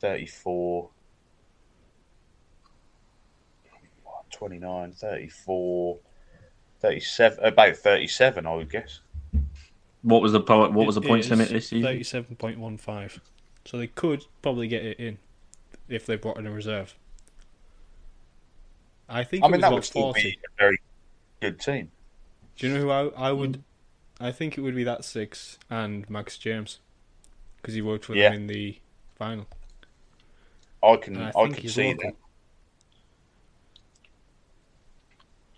34, 29, 34, 37, about 37, I would guess. What was the po- what was the It points is limit this season? Thirty-seven point one five. So they could probably get it in if they brought in a reserve. I think I it mean, was that about would still forty. be a very good team. Do you know who I, I would? Mm. I think it would be that six and Max James, because he worked with Yeah. them in the final. I can, And I I, can see local. that.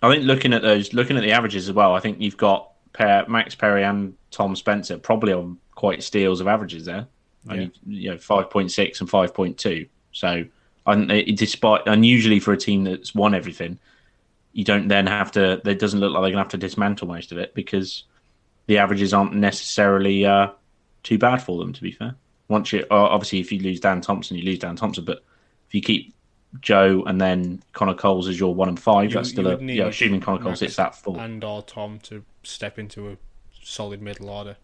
I think looking at those, looking at the averages as well, I think you've got Per, Max Perry and Tom Spencer probably on quite steals of averages there. Only you know five point six and five point two. So, I think despite unusually for a team that's won everything, you don't then have to. It doesn't look like they're gonna have to dismantle most of it because the averages aren't necessarily uh, too bad for them. To be fair, once you uh, obviously if you lose Dan Thompson, you lose Dan Thompson, but if you keep Joe and then Connor Coles as your one and five, You- that's you still a yeah. Assuming Connor Coles Max hits that full, and or Tom to step into a solid middle order,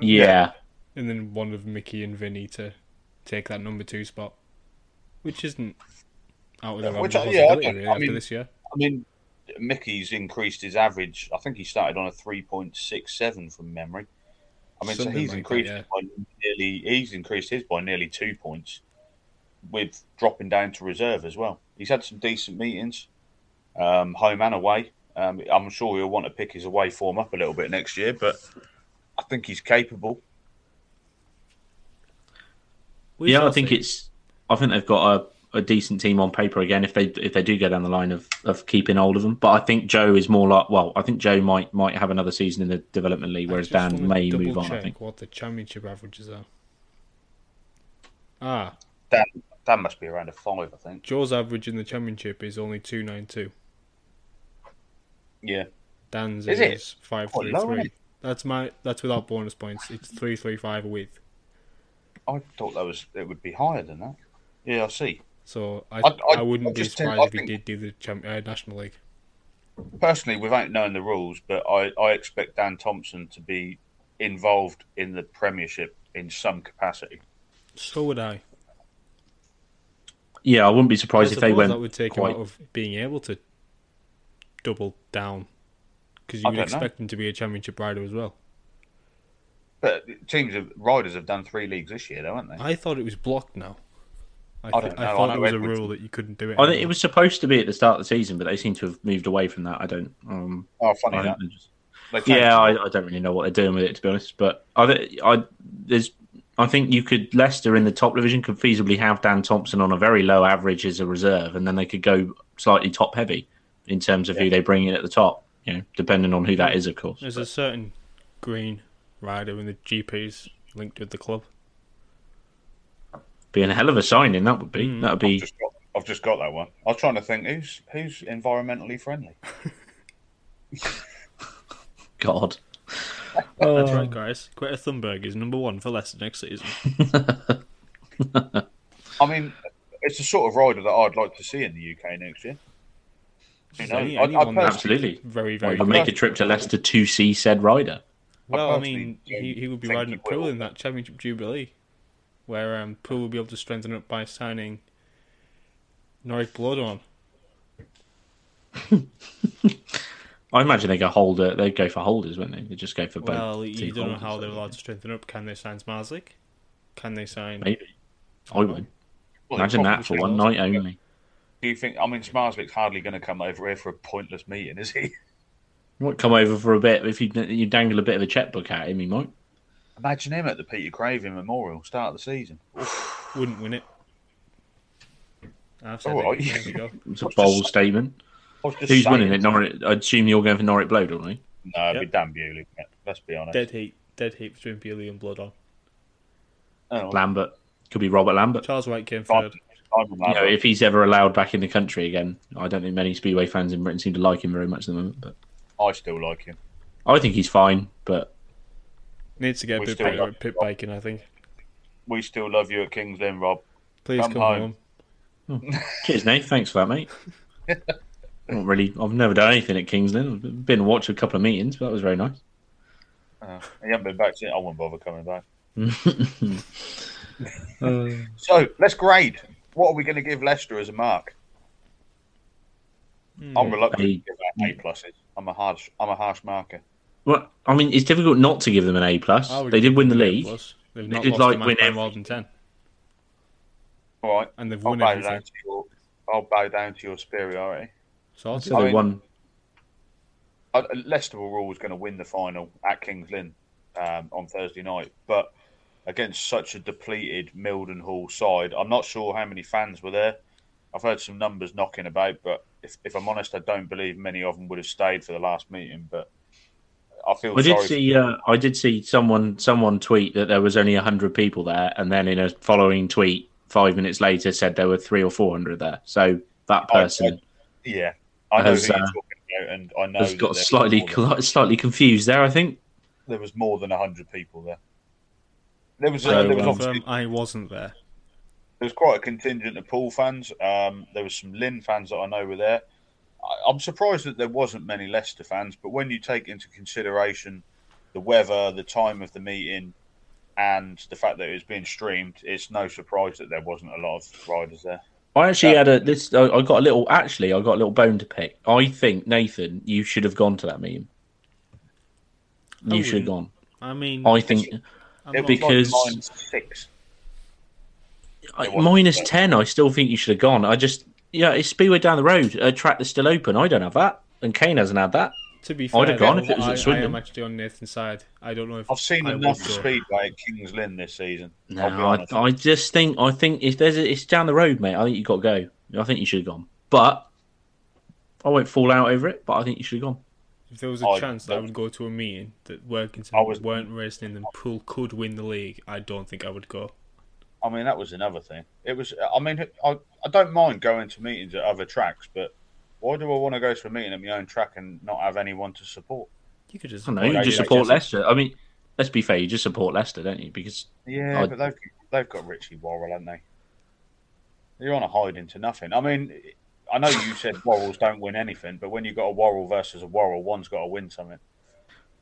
yeah. and then one of Mickey and Vinny to take that number two spot, which isn't out of the realm Which, of uh, yeah, I possibility really I after mean- this year. I mean, Mickey's increased his average. I think he started on a 3.67 from memory. I mean, so he's like that, increased yeah. by nearly. He's increased his by nearly two points, with dropping down to reserve as well. He's had some decent meetings, um, home and away. Um, I'm sure he'll want to pick his away form up a little bit next year, but I think he's capable. We yeah, I think see. it's. I think they've got a, a decent team on paper again. If they if they do go down the line of, of keeping hold of them, but I think Joe is more like. Well, I think Joe might might have another season in the development league, whereas Dan may double move on. I think. what the championship averages are. Ah, Dan, Dan must be around a five, I think. Joe's average in the championship is only two nine two. Yeah, Dan's Is is, it? five Quite three low, isn't three. it? That's my that's without bonus points. It's three three five a week. I thought that was it would be higher than that. Yeah, I see. So I I- I, I- wouldn't I be just think- surprised I if he did do the champ, uh, national league. personally, without knowing the rules, but I, I expect Dan Thompson to be involved in the Premiership in some capacity. So would I. Yeah, I wouldn't be I surprised if they suppose went. that would take quite, him out of being able to double down because I you would don't know. expect him to be a championship rider as well. But teams of riders have done three leagues this year, though, haven't they? I thought it was blocked now. I, I don't know, I thought know it was a rule that you couldn't do it. I think it was supposed to be at the start of the season, but they seem to have moved away from that. I don't. Um, oh, funny I that. think they just- yeah. I, I don't really know what they're doing with it to be honest. But I, thi- I there's I think you could Leicester in the top division could feasibly have Dan Thompson on a very low average as a reserve, and then they could go slightly top heavy in terms of who they bring in at the top. You know, depending on who that is, of course. There's a certain green rider in the GPs linked with the club. Being a hell of a signing, that would be. Mm. That would be. I've just, got, I've just got that one. I was trying to think who's who's environmentally friendly. God. That's right, guys. Greta Thunberg is number one for Leicester next season. I mean, it's the sort of rider that I'd like to see in the UK next year. You know, Any- I, I anyone personally- that's Absolutely. Very, Or very you make a trip to Leicester to see said rider. Well, I personally mean, he, he would be riding he at Poole in that Championship Jubilee, where um, Poole will be able to strengthen up by signing Norwich Blood on. I imagine they go holder. They go for holders, wouldn't they? They just go for both. Well, you team don't know how I they're allowed think. to strengthen up. Can they sign Zmarzlik? Can they sign? Maybe. I would. Well, Imagine that for one night only. Do you think? I mean, Zmarzlik's hardly going to come over here for a pointless meeting, is he? Might come over for a bit if you you dangle a bit of a checkbook at him. He might. Imagine him at the Peter Craven Memorial start of the season. Wouldn't win it. I've said All it. right. We go. It's a bold the- statement. I Who's saying- winning it? Norwich. I assume you're going for Norwich Blood, don't you? No, it'd be Dan Bewley. Let's be honest. Dead heat. Dead heat between Bewley and Blood on. Oh, Lambert could be Robert Lambert. Charles White came Simon- third. Simon You know, if he's ever allowed back in the country again, I don't think many Speedway fans in Britain seem to like him very much at the moment. But I still like him. I think he's fine. But Needs to get a bit still better at pit biking, I think. We still love you at Kings Lynn, Rob. Please Come come, home. home. cheers, Nate. Thanks for that, mate. Not really. I've never done anything at Kings Lynn. I've been to watch a couple of meetings, but that was very nice. Uh, he hasn't been back since. I won't bother coming back. So let's grade. What are we going to give Leicester as a mark? I'm reluctant A- to give that A pluses. I'm a harsh. I'm a harsh marker. Well, I mean, it's difficult not to give them an A plus. They did win the them an A league. They've They did, lost like, a win by every- more than ten, All right. and they've I'll won bow everything. down to your. I'll bow down to your superiority. So So they mean- won. Uh, Leicester were always going to win the final at Kings Lynn um, on Thursday night, but against such a depleted Mildenhall side, I'm not sure how many fans were there. I've heard some numbers knocking about, but if, if I'm honest, I don't believe many of them would have stayed for the last meeting. But I feel I did see. Uh, I did see someone someone tweet that there was only hundred people there, and then in a following tweet, five minutes later, said there were three or four hundred there. So that I- person yeah, I know has, who you're uh, talking about, and I know has got slightly was more than, slightly confused there. I think. there was more than hundred people there. There was, So, uh, there was obviously I wasn't there. there was quite a contingent of Poole fans. Um, there was some Lynn fans that I know were there. I, I'm surprised that there wasn't many Leicester fans, but when you take into consideration the weather, the time of the meeting, and the fact that it was being streamed, it's no surprise that there wasn't a lot of riders there. I actually Yeah. had a this. I I got a little. Actually, I got a little bone to pick. I think Nathan, you should have gone to that meeting. I You oh, should have gone. I mean, I think It because- like minus six. I, It wasn't minus fair. ten. I still think you should have gone. I just yeah, it's Speedway down the road, a track that's still open. I don't have that, and Kane hasn't had that. to be fair, I'd have gone if it was I, at I Swindon. am actually on Nathan's side. I don't know if I've seen I enough would speedway at Kings Lynn this season. No. I, I just think I think if there's a, it's down the road, mate. I think you got to go. I think you should have gone, but I won't fall out over it. But I think you should have gone. If there was a I- chance that I would go to a meeting that Workington I was- weren't racing in and Poole could win the league, I don't think I would go. I mean, that was another thing. It was. I mean, I, I don't mind going to meetings at other tracks, but why do I want to go to a meeting at my own track and not have anyone to support? You could just I don't know. You Yeah, just support just- Leicester. I mean, let's be fair. You just support Leicester, don't you? Because Yeah, I- but they've they've got Richie Worrall, haven't they? You're on a hide into nothing. I mean, I know you said Worralls don't win anything, but when you've got a Worrall versus a Worrall, one's got to win something.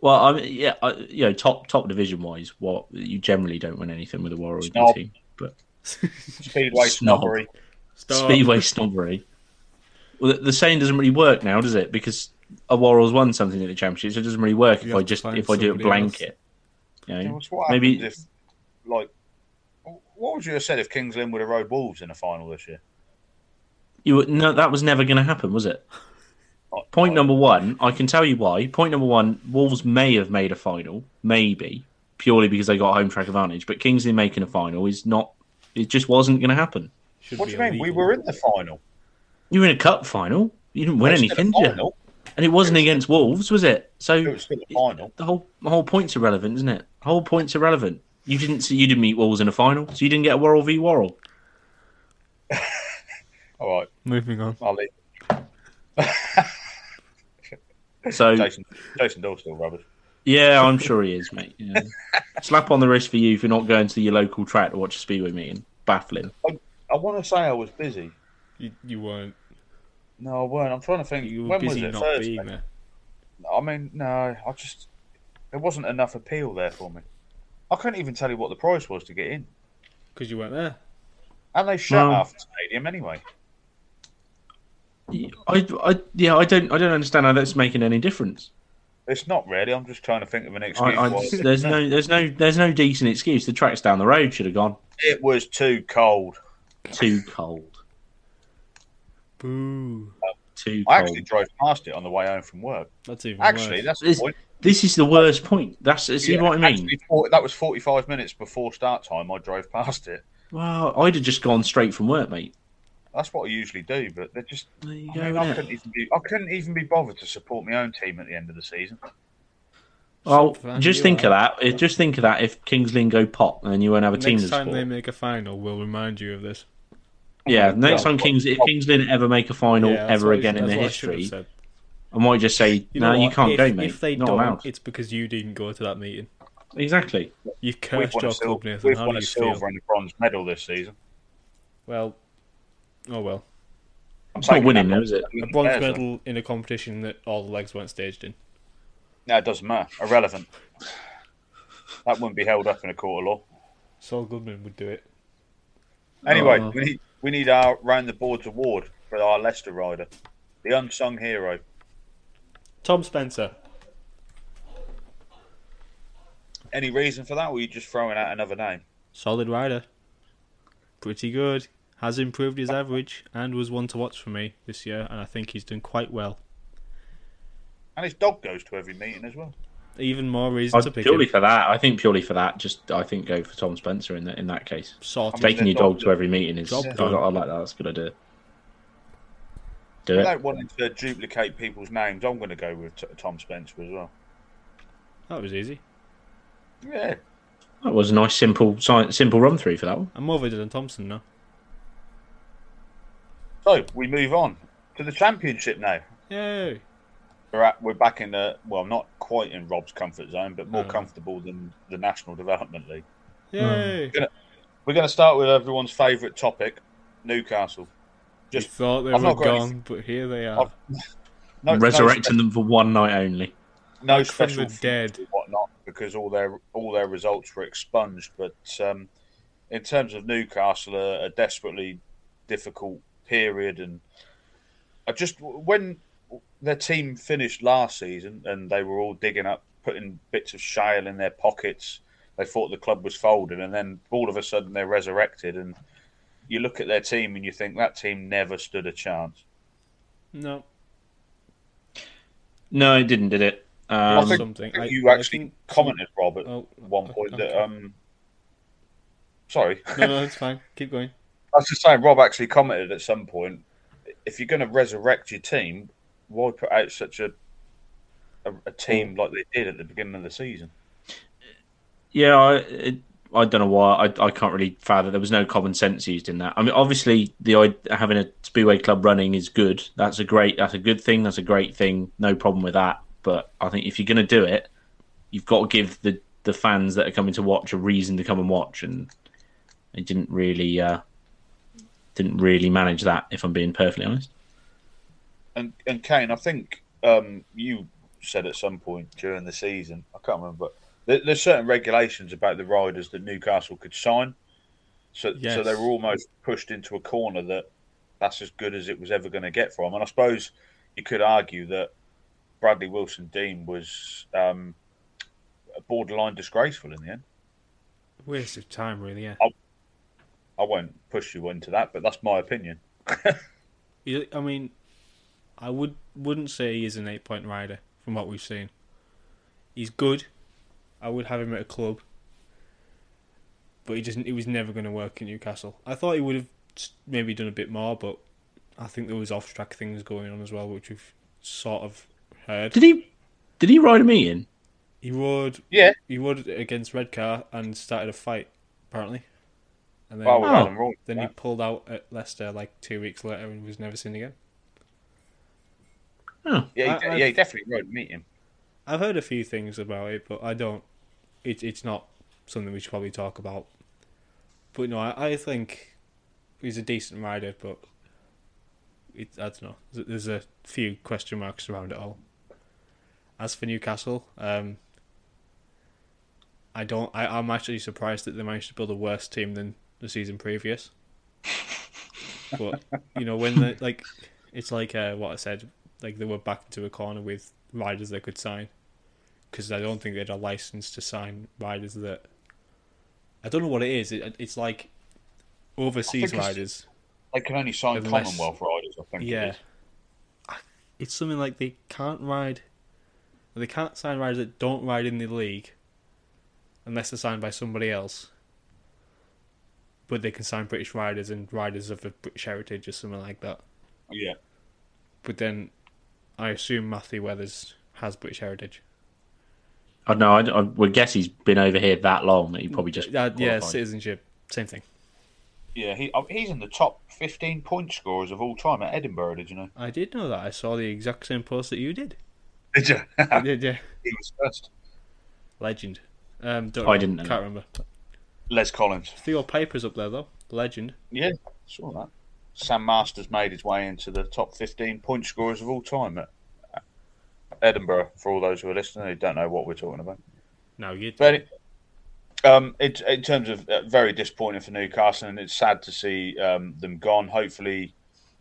well, I mean, yeah, I, you know, top top division wise, what you generally don't win anything with a Worrall team, but Speedway snobbery. Stop. Speedway snobbery. Well, the, the saying doesn't really work now, does it? Because a Warriors won something at the championship, so it doesn't really work You if I just if I do a blanket. You Yeah, know, what's what maybe if, like, what would you have said if Kings Lynn would have rode Wolves in a final this year? You were- no, that was never going to happen, was it? Point number one, I can tell you why. Point number one, Wolves may have made a final, maybe purely because they got home track advantage, but Kings Lynn making a final is not. It just wasn't going to happen. Should What do you mean? We were in the final. You were in a cup final. You didn't win It was still a anything, did you? And it wasn't against Wolves, was it? So It was still a final. the whole the whole point's irrelevant, isn't it? The whole point's irrelevant. You didn't see, you didn't meet Wolves in a final, so you didn't get a Worrall v Worrall. All right, Moving on. I'll leave. So Jason, Jason Doyle's still rubbish. Yeah, I'm sure he is, mate. Yeah. Slap on the wrist for you for not going to your local track to watch a speedway meeting. Baffling. I want to say I was busy. You, you weren't. No, I weren't. I'm trying to think. You were when busy was it? not Thursday. being there. I mean, no, I just there wasn't enough appeal there for me. I couldn't even tell you what the price was to get in, Because you weren't there. and they shut No. half the stadium anyway. I, I, yeah, I don't, I don't understand how that's making any difference. It's not really. I'm just trying to think of an excuse. I, why. there's no, there's no, there's no decent excuse. The track's down the road. Should have gone. It was too cold. Too cold. Boo. Too I cold. actually drove past it on the way home from work. That's even Actually, worse. that's the This, point. this is the worst point. That's see Yeah, what I mean. actually, for- that was 45 minutes before start time. I drove past it. Well, I'd have just gone straight from work, mate. That's what I usually do, but they're just. There you I, go. mean, I couldn't even be. I couldn't even be bothered to support my own team at the end of the season. Well, Fan just think are. of that. If- Just think of that. If Kings Lynn go pop, then you won't have a team to Next time support. they make a final, we'll remind you of this. Yeah, next Well, time Kings, if Kings Lynn ever make a final Yeah, ever what I- again in that's their what I history. I might just say, You no, you can't if, go, mate. If they Not don't, allowed. it's because you didn't go to that meeting. Exactly. You We've cursed won your club, Nathan. we've won a silver and a bronze medal this season. Well, oh well. I'm It's not winning, that though, is it? A bronze There's a- medal in a competition that all the legs weren't staged in. No, it doesn't matter. Irrelevant. that wouldn't be held up in a court of law. Saul Goodman would do it. Anyway, Oh. we need we need our round the boards award for our Leicester rider, the unsung hero. Tom Spencer. Any reason for that, or are you just throwing out another name? Solid rider. Pretty good. Has improved his average and was one to watch for me this year, and I think he's done quite well. And his dog goes to every meeting as well. Even more reason I'd- to pick purely him. for that, I think purely for that, just I think go for Tom Spencer in that in that case. Sorted. I Taking your dog dog- to every meeting is. Job I. I like that. That's a good idea. Do it. Without wanting to duplicate people's names, I'm going to go with T- Tom Spencer as well. That was easy. Yeah, That was a nice, simple, simple run through for that one. I'm more of a Dylan Thompson now. So we move on to the championship now. Yay! We're at, we're back in the well, not quite in Rob's comfort zone, but more No. comfortable than the National Development League. Yay! We're going to start with everyone's favourite topic, Newcastle. Just Just thought they I've were not got any- gone, but here they are. I've- no, Resurrecting them for one night only. no, no Back special the dead. and whatnot because all their all their results were expunged. But um, in terms of Newcastle, a, a desperately difficult period, and I just when their team finished last season and they were all digging up, putting bits of shale in their pockets. They thought the club was folded, and then all of a sudden they're resurrected. And you look at their team and you think that team never stood a chance. No, No, it didn't, did it? I Um, think something. You I actually think commented, Rob, at Oh, one point okay. that um, sorry. no, no, it's fine. Keep going. I was just saying, Rob actually commented at some point, if you're going to resurrect your team, why put out such a a, a team like they did at the beginning of the season? Yeah, I, it, I don't know why. I, I can't really fathom. There was no common sense used in that. I mean, obviously, the having a speedway club running is good. That's a great. That's a good thing. That's a great thing. No problem with that. But I think if you're going to do it, you've got to give the the fans that are coming to watch a reason to come and watch. And they didn't really uh, didn't really manage that. If I'm being perfectly honest. And and Kane, I think um, you said at some point during the season, I can't remember, but there, there's certain regulations about the riders that Newcastle could sign. So so they were almost pushed into a corner that that's as good as it was ever going to get from. And I suppose you could argue that Bradley Wilson Dean was um, borderline disgraceful in the end. Waste of time, really. Yeah. I won't push you into that, but that's my opinion. I mean, I would wouldn't say he is an eight point rider from what we've seen. He's good. I would have him at a club, but he doesn't. He was never going to work in Newcastle. I thought he would have maybe done a bit more, but I think there was off track things going on as well, which we've sort of heard. Did he? Did he ride a meeting? He rode. Yeah. He rode against Redcar and started a fight apparently, and then Well, Oh. Alan Roy, then he pulled out at Leicester like two weeks later and was never seen again. Oh, yeah, he, I- de- I've- yeah, he definitely rode meet him. I've heard a few things about it, but I don't. It, it's not something we should probably talk about. But no, I, I think he's a decent rider, but it, I don't know. There's- There's a few question marks around it all. As for Newcastle, um, I don't. I, I'm actually surprised that they managed to build a worse team than the season previous. but you know, when the like, it's like uh, what I said. Like they were backed into a corner with riders they could sign, because I don't think they had a license to sign riders that. I don't know what it is. It, it's like overseas riders. They can only sign Unless- Commonwealth riders, I think. Yeah. It's something like they can't ride. They can't sign riders that don't ride in the league, unless they're signed by somebody else. But they can sign British riders and riders of a British heritage or something like that. Yeah. But then, I assume Matthew Wethers has British heritage. I don't know. I, I would guess he's been over here that long that he probably just Uh, yeah, citizenship, same thing. Yeah, he oh, he's in the top 15 point scorers of all time at Edinburgh, did you know? I did know that. I saw the exact same post that you did. Did you? I did, yeah. he was first. Legend. Um, don't I know. didn't know Can't remember. Les Collins. Theo Pijper's up there though. Legend. Yeah, saw that. Sam Masters made his way into the top 15 point scorers of all time at Edinburgh, for all those who are listening who don't know what we're talking about. No, you. But it, um, it, in terms of uh, very disappointing for Newcastle, and it's sad to see um, them gone. Hopefully,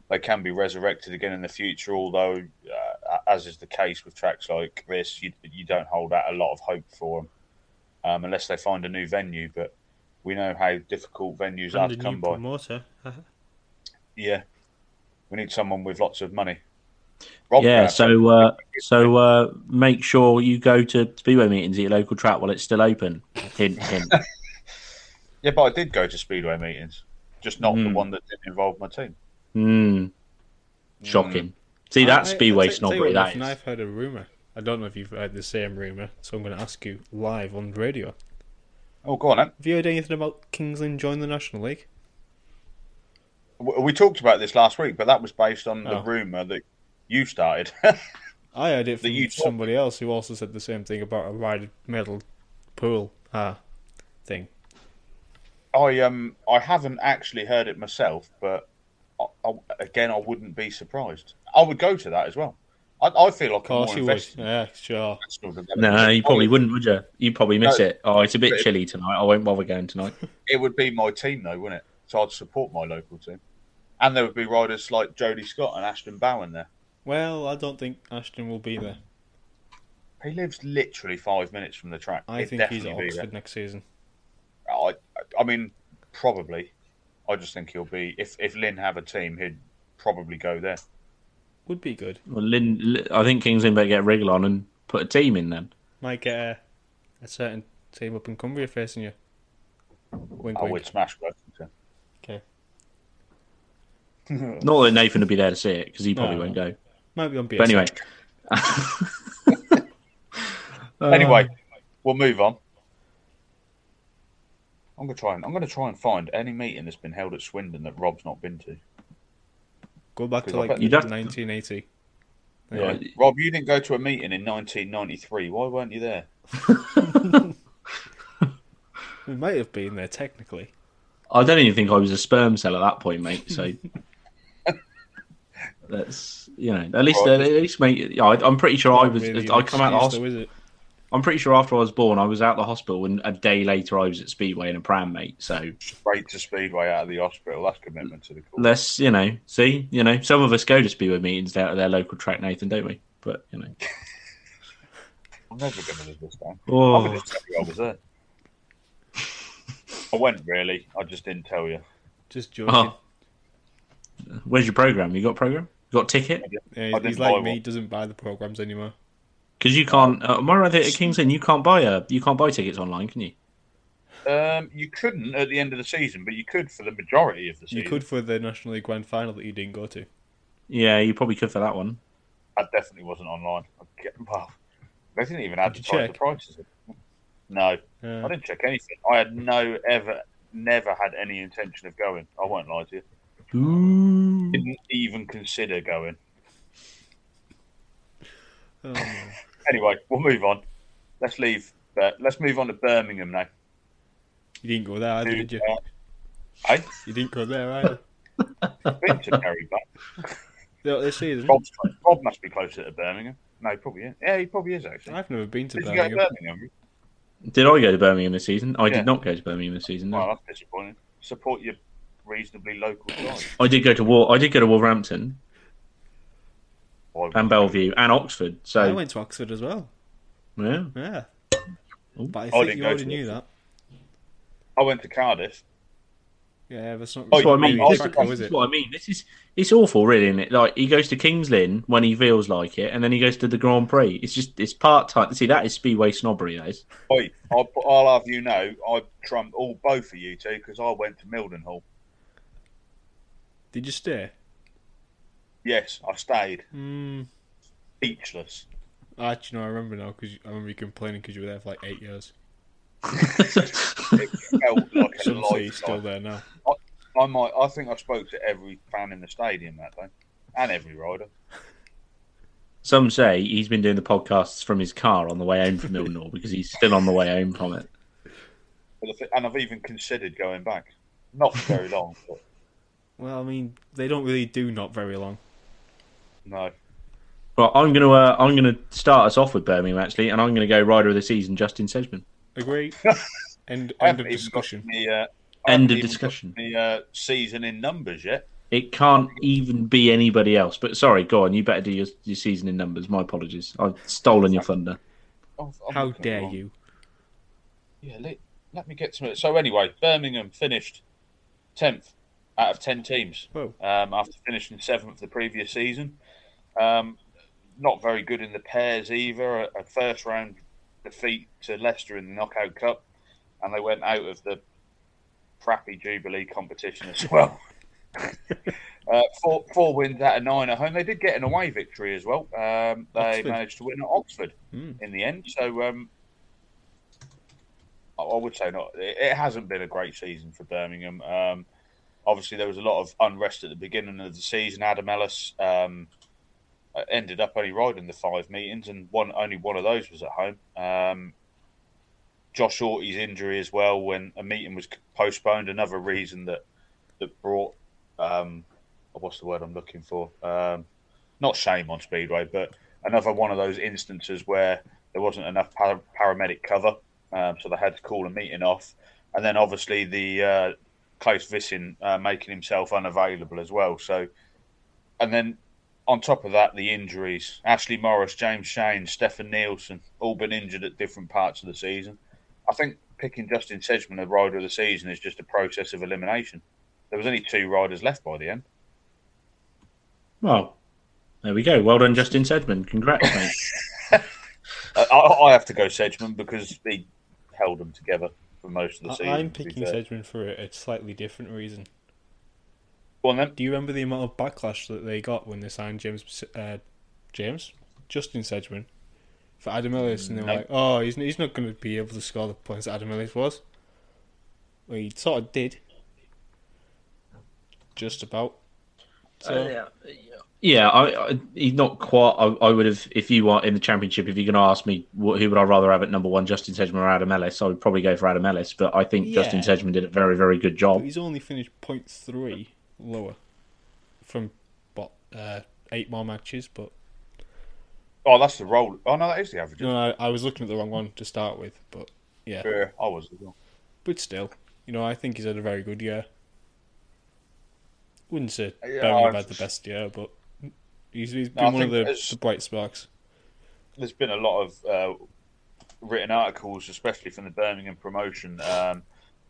they can be resurrected again in the future. Although, uh, as is the case with tracks like this, you, you don't hold out a lot of hope for them um, unless they find a new venue. But we know how difficult venues are to a come new by. promoter. Yeah, we need someone with lots of money. Rob yeah, Craft- so uh, so uh, make sure you go to speedway meetings at your local track while it's still open. Hint, hint. yeah, but I did go to speedway meetings, just not the Hmm. one that didn't involve my team. Hmm. Shocking. See I- that I- speedway I tell- tell you snobbery. what, That I've heard a rumor. I don't know if you've heard the same rumor, so I'm going to ask you live on radio. Oh, go on then. Have you heard anything about Kings Lynn joining the National League? We talked about this last week, but that was based on the Oh. rumor that you started. I heard it from you talk- somebody else who also said the same thing about a rider medal pool ah, thing. I um I haven't actually heard it myself, but I, I, again, I wouldn't be surprised. I would go to that as well. I, I feel like Of course I'm more would. invested. in Yeah, sure. No, you probably would- wouldn't, would you? You probably miss No. it. Oh, it's a bit chilly tonight. I won't bother going tonight. It would be my team though, wouldn't it? So I'd support my local team, and there would be riders like Jody Scott and Ashton Boughen there. Well, I don't think Ashton will be there. He lives literally five minutes from the track. I He'd think he's at definitely be Oxford next season. I, I mean, probably. I just think he'll be if if Lynn have a team, he'd probably go there. Would be good. Well, Lynn, Lynn- I think Kings Lynn better get Wriggle on and put a team in then. Might get a, a certain team up in Cumbria facing you. Wink, I wink. would smash Workington. Okay. Not that Nathan would be there to see it because he probably No, won't no. go. Might be on BS. But anyway, Anyway, um, we'll move on. I'm gonna try and I'm gonna try and find any meeting that's been held at Swindon that Rob's not been to. Go back to like bet- You'd have to- 1980. Yeah. Rob, you didn't go to a meeting in 1993. Why weren't you there? We might have been there technically. I don't even think I was a sperm cell at that point, mate. So that's you know at least Right. at least mate. Yeah, I, I'm pretty sure I was. really I come out the excuse hospital. though, is it? I'm pretty sure after I was born, I was out of the hospital, and a day later I was at Speedway in a pram, mate. So Straight to Speedway out of the hospital. That's commitment to the cause. let's you know see you know some of us go to Speedway meetings out at their local track, Nathan, don't we? But you know, I'm never going to live this down. Oh. I'm going to tell you I was there. I went really. I just didn't tell you. Just joking. oh, where's your program? You got program? You got ticket? Yeah, he's like me, one. doesn't buy the programs anymore. Because you can't. Uh, am I right that at Kings Lynn you can't buy a you can't buy tickets online, can you? Um, you couldn't at the end of the season, but you could for the majority of the season. You could for the National League Grand Final that you didn't go to. Yeah, you probably could for that one. That definitely wasn't online. Well, they didn't even Did you advertise the prices. No, Uh, I didn't check anything. I had no ever, never had any intention of going. I won't lie to you. Ooh. Didn't even consider going. oh, no. Anyway, we'll move on. Let's leave. Uh, let's move on to Birmingham now. You didn't go there either, did you? Uh, hey, You didn't go there either. been to Perry Barr. Yeah, this season. Rob's, Rob must be closer to Birmingham. No, he probably is. Yeah, he probably is actually. I've never been to Did you go to Birmingham. Birmingham? Did I go to Birmingham this season? I Yeah. did not go to Birmingham this season. No. Well, that's disappointing. Support your reasonably local side. I did go to War. I did go to Wolverhampton Why and Belle Vue and Oxford. So I went to Oxford as well. yeah, Yeah. But I I think didn't you already to knew that. I went to Cardiff. Yeah, that's not Oh, what I mean. I- This, practical, this is is what I mean. This is it's awful, really, isn't it? Like he goes to Kings Lynn when he feels like it, and then he goes to the Grand Prix. It's just it's part time. See, that is speedway snobbery. That is. Oi, I'll, I'll have you know, I trumped all both of you two because I went to Mildenhall. Did you stay? Yes, I stayed. Hmm. Speechless. Actually, no, I remember now because I remember you complaining because you were there for like eight years. It felt like a Some say you're still there now. I might. I think I spoke to every fan in the stadium that day, and every rider. Some say he's been doing the podcasts from his car on the way home from Mildenhall because he's still on the way home from it. And I've even considered going back. Not for very long, but Well, I mean, they don't really do not very long. No. Well, I'm gonna uh, I'm gonna start us off with Birmingham actually, and I'm gonna go rider of the season, Justin Sedgman. Agree. End, end of discussion. The, uh, End of discussion. The uh, season in numbers yet. It can't even be anybody else. But sorry, go on. You better do your, your season in numbers. My apologies. I've stolen your thunder. I'm- I'm How dare wrong. you? Yeah, let, let me get to it. So anyway, Birmingham finished tenth out of ten teams Whoa. um, after finishing seventh the previous season. Um, not very good in the pairs either. A, a first round defeat to Leicester in the Knockout Cup, and they went out of the crappy Jubilee competition as well. uh, four, four wins out of nine at home. They did get an away victory as well. Um, they Oxford. managed to win at Oxford Hmm. in the end. So um, I- I would say not. It it hasn't been a great season for Birmingham. Um, obviously, there was a lot of unrest at the beginning of the season. Adam Ellis um, ended up only riding the five meetings, and one only one of those was at home. Um, Josh Auty's injury as well, when a meeting was postponed, another reason that that brought um, what's the word I'm looking for? Um, not shame on Speedway, but another one of those instances where there wasn't enough par- paramedic cover, um, so they had to call a meeting off. And then obviously the uh, Klaus Vissing uh, making himself unavailable as well. So, and then on top of that, the injuries: Ashley Morris, James Shanes, Stefan Nielsen, all been injured at different parts of the season. I think picking Justin Sedgman as rider of the season is just a process of elimination. There was only two riders left by the end. Well, there we go. Well done, Justin Sedgman. Congrats, mate. I, I have to go Sedgman because he held them together for most of the season. I'm picking. Sedgman for a, a slightly different reason. Go on then. Do you remember the amount of backlash that they got when they signed James uh, James Justin Sedgman for Adam Ellis, and they were No. like, "Oh, he's he's not going to be able to score the points that Adam Ellis was." Well, he sort of did, just about. So Yeah, I, I, he's not quite. I, I would have, if you are in the championship, if you're going to ask me wh- who would I rather have at number one, Justin Sedgman or Adam Ellis, I would probably go for Adam Ellis. But I think Justin Sedgman did a very, very good but job. he's only finished 0.3 lower from what uh, eight more matches, but Oh, that's the roll. Oh no, that is the average. no, I, I was looking at the wrong one to start with, but yeah. Yeah, I was. as well. But still, you know, I think he's had a very good year. Wouldn't say Yeah, Birmingham had the best year, but he's, he's No, been one of the, the bright sparks. There's been a lot of uh, written articles, especially from the Birmingham promotion, um,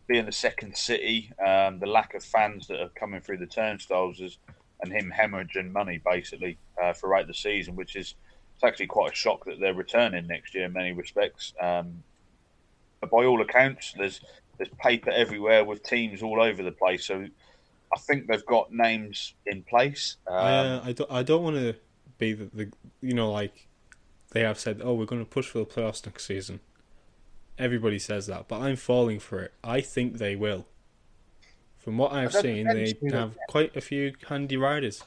being the second city, um, the lack of fans that are coming through the turnstiles, is, and him hemorrhaging money basically uh, throughout the season, which is it's actually quite a shock that they're returning next year in many respects. Um, but by all accounts, there's there's paper everywhere with teams all over the place. So I think they've got names in place. Um, I, uh, I don't, I don't want to be the, the, you know, like they have said, oh, we're going to push for the playoffs next season. Everybody says that, but I'm falling for it. I think they will. From what I've seen, they depends, you have quite a few handy riders.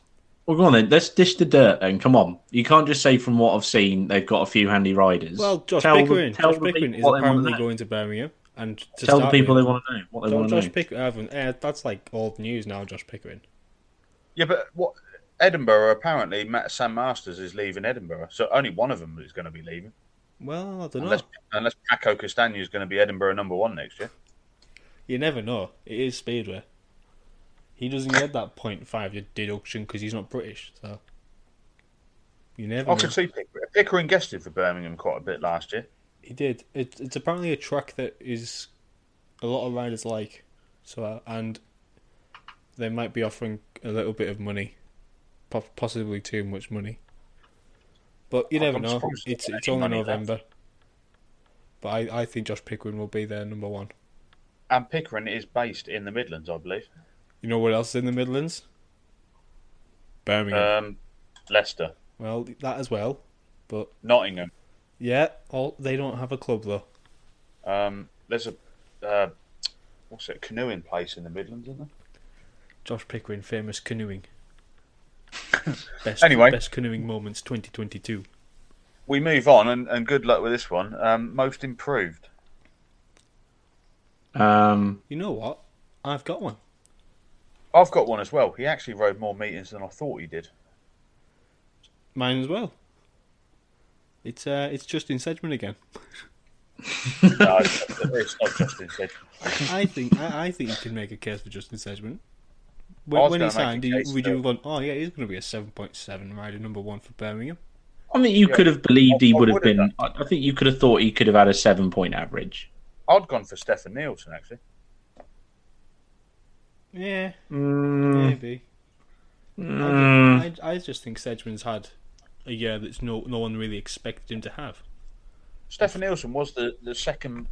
Well, go on then. Let's dish the dirt then. Come on. You can't just say from what I've seen they've got a few handy riders. Well, Josh Tell Pickering, tell Josh Pickering is what wanna apparently going to Birmingham, and to Tell the people with, they want to know what they want to Josh know. Pickering, eh, that's like old news now. Josh Pickering. Yeah, but what Edinburgh apparently Sam Masters is leaving Edinburgh, so only one of them is going to be leaving. Well, I don't know. Unless unless Paco Castagna is going to be Edinburgh number one next year. You never know. It is Speedway. He doesn't get that 0.5 deduction because he's not British, so you never I know. could see Pickering. Pickering guested for Birmingham quite a bit last year. He did. It, it's apparently a track that is a lot of riders like, so uh, and they might be offering a little bit of money, possibly too much money. But you never know. It's it's only money left. November. But I, I think Josh Pickering will be their number one. And Pickering is based in the Midlands, I believe. You know what else is in the Midlands? Birmingham. Um, Leicester, well, that as well. But Nottingham. yeah, all they don't have a club though. Um, there's a uh, what's it? Canoeing place in the Midlands, isn't there? Josh Pickering, famous canoeing. Best Anyway. best canoeing moments 2022. We move on, and, and good luck with this one. Um, most improved. Um, You know what? I've got one. I've got one as well. He actually rode more meetings than I thought he did. Mine as well. It's uh, it's Justin Sedgman again. no, it's not Justin said. I think I, I think you can make a case for Justin Sedgman. I When, when he gonna signed, you, would you have gone, oh yeah, he's going to be a seven point seven rider number one for Birmingham? I think you Yeah. could have believed he I- I would have been. I I think you could have thought he could have had a seven point average. I'd gone for Stefan Nielsen actually. Yeah, Mm, maybe. mm. I, I just think Sedgman's had a year that's no no one really expected him to have. Stefan Nielsen was the, the second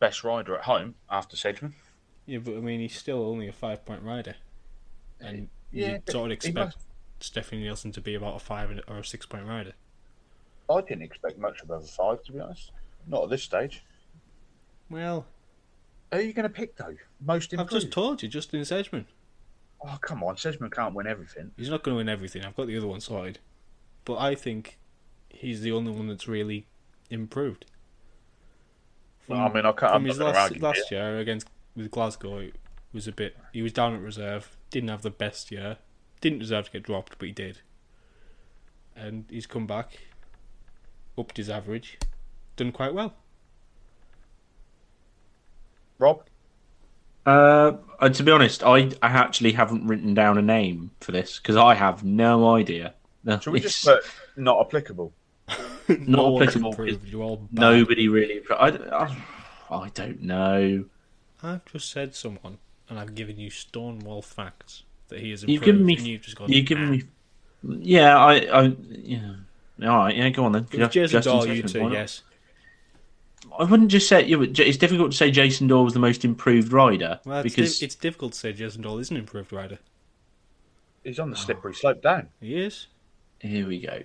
best rider at home after Sedgman. Yeah, but I mean, he's still only a five point rider, and Yeah, you sort of expect Stefan Nielsen to be about a five or a six point rider. I didn't expect much above a five, to be honest. Not at this stage. Well, Who are you going to pick though? Most improved. I've just told you, Justin Sedgman. Oh come on, Sedgman can't win everything. He's not going to win everything. I've got the other one sorted, but I think he's the only one that's really improved. I mean, I can't. I'm From not his last last year against with Glasgow, was a bit. He was down at reserve. Didn't have the best year. Didn't deserve to get dropped, but he did. And he's come back, upped his average, done quite well. Rob, Uh, uh, to be honest, I, I actually haven't written down a name for this because I have no idea. No, should we just put not applicable? not no applicable. improved. You're all bad. Nobody really. I, I, I don't know. I've just said someone, and I've given you stonewall facts that he has improved. You've given me. and you've just gone. You've given "Nah." me. Yeah, I. I yeah. All right. Yeah, go on then. It was Jason Justin Dahl, you Sedgman, two, yes. I wouldn't just say. Yeah, but it's difficult to say Jason Dahl was the most improved rider Well, it's, because di- it's difficult to say Jason Dahl is an improved rider. He's on the slippery slope down. He is. Here we go.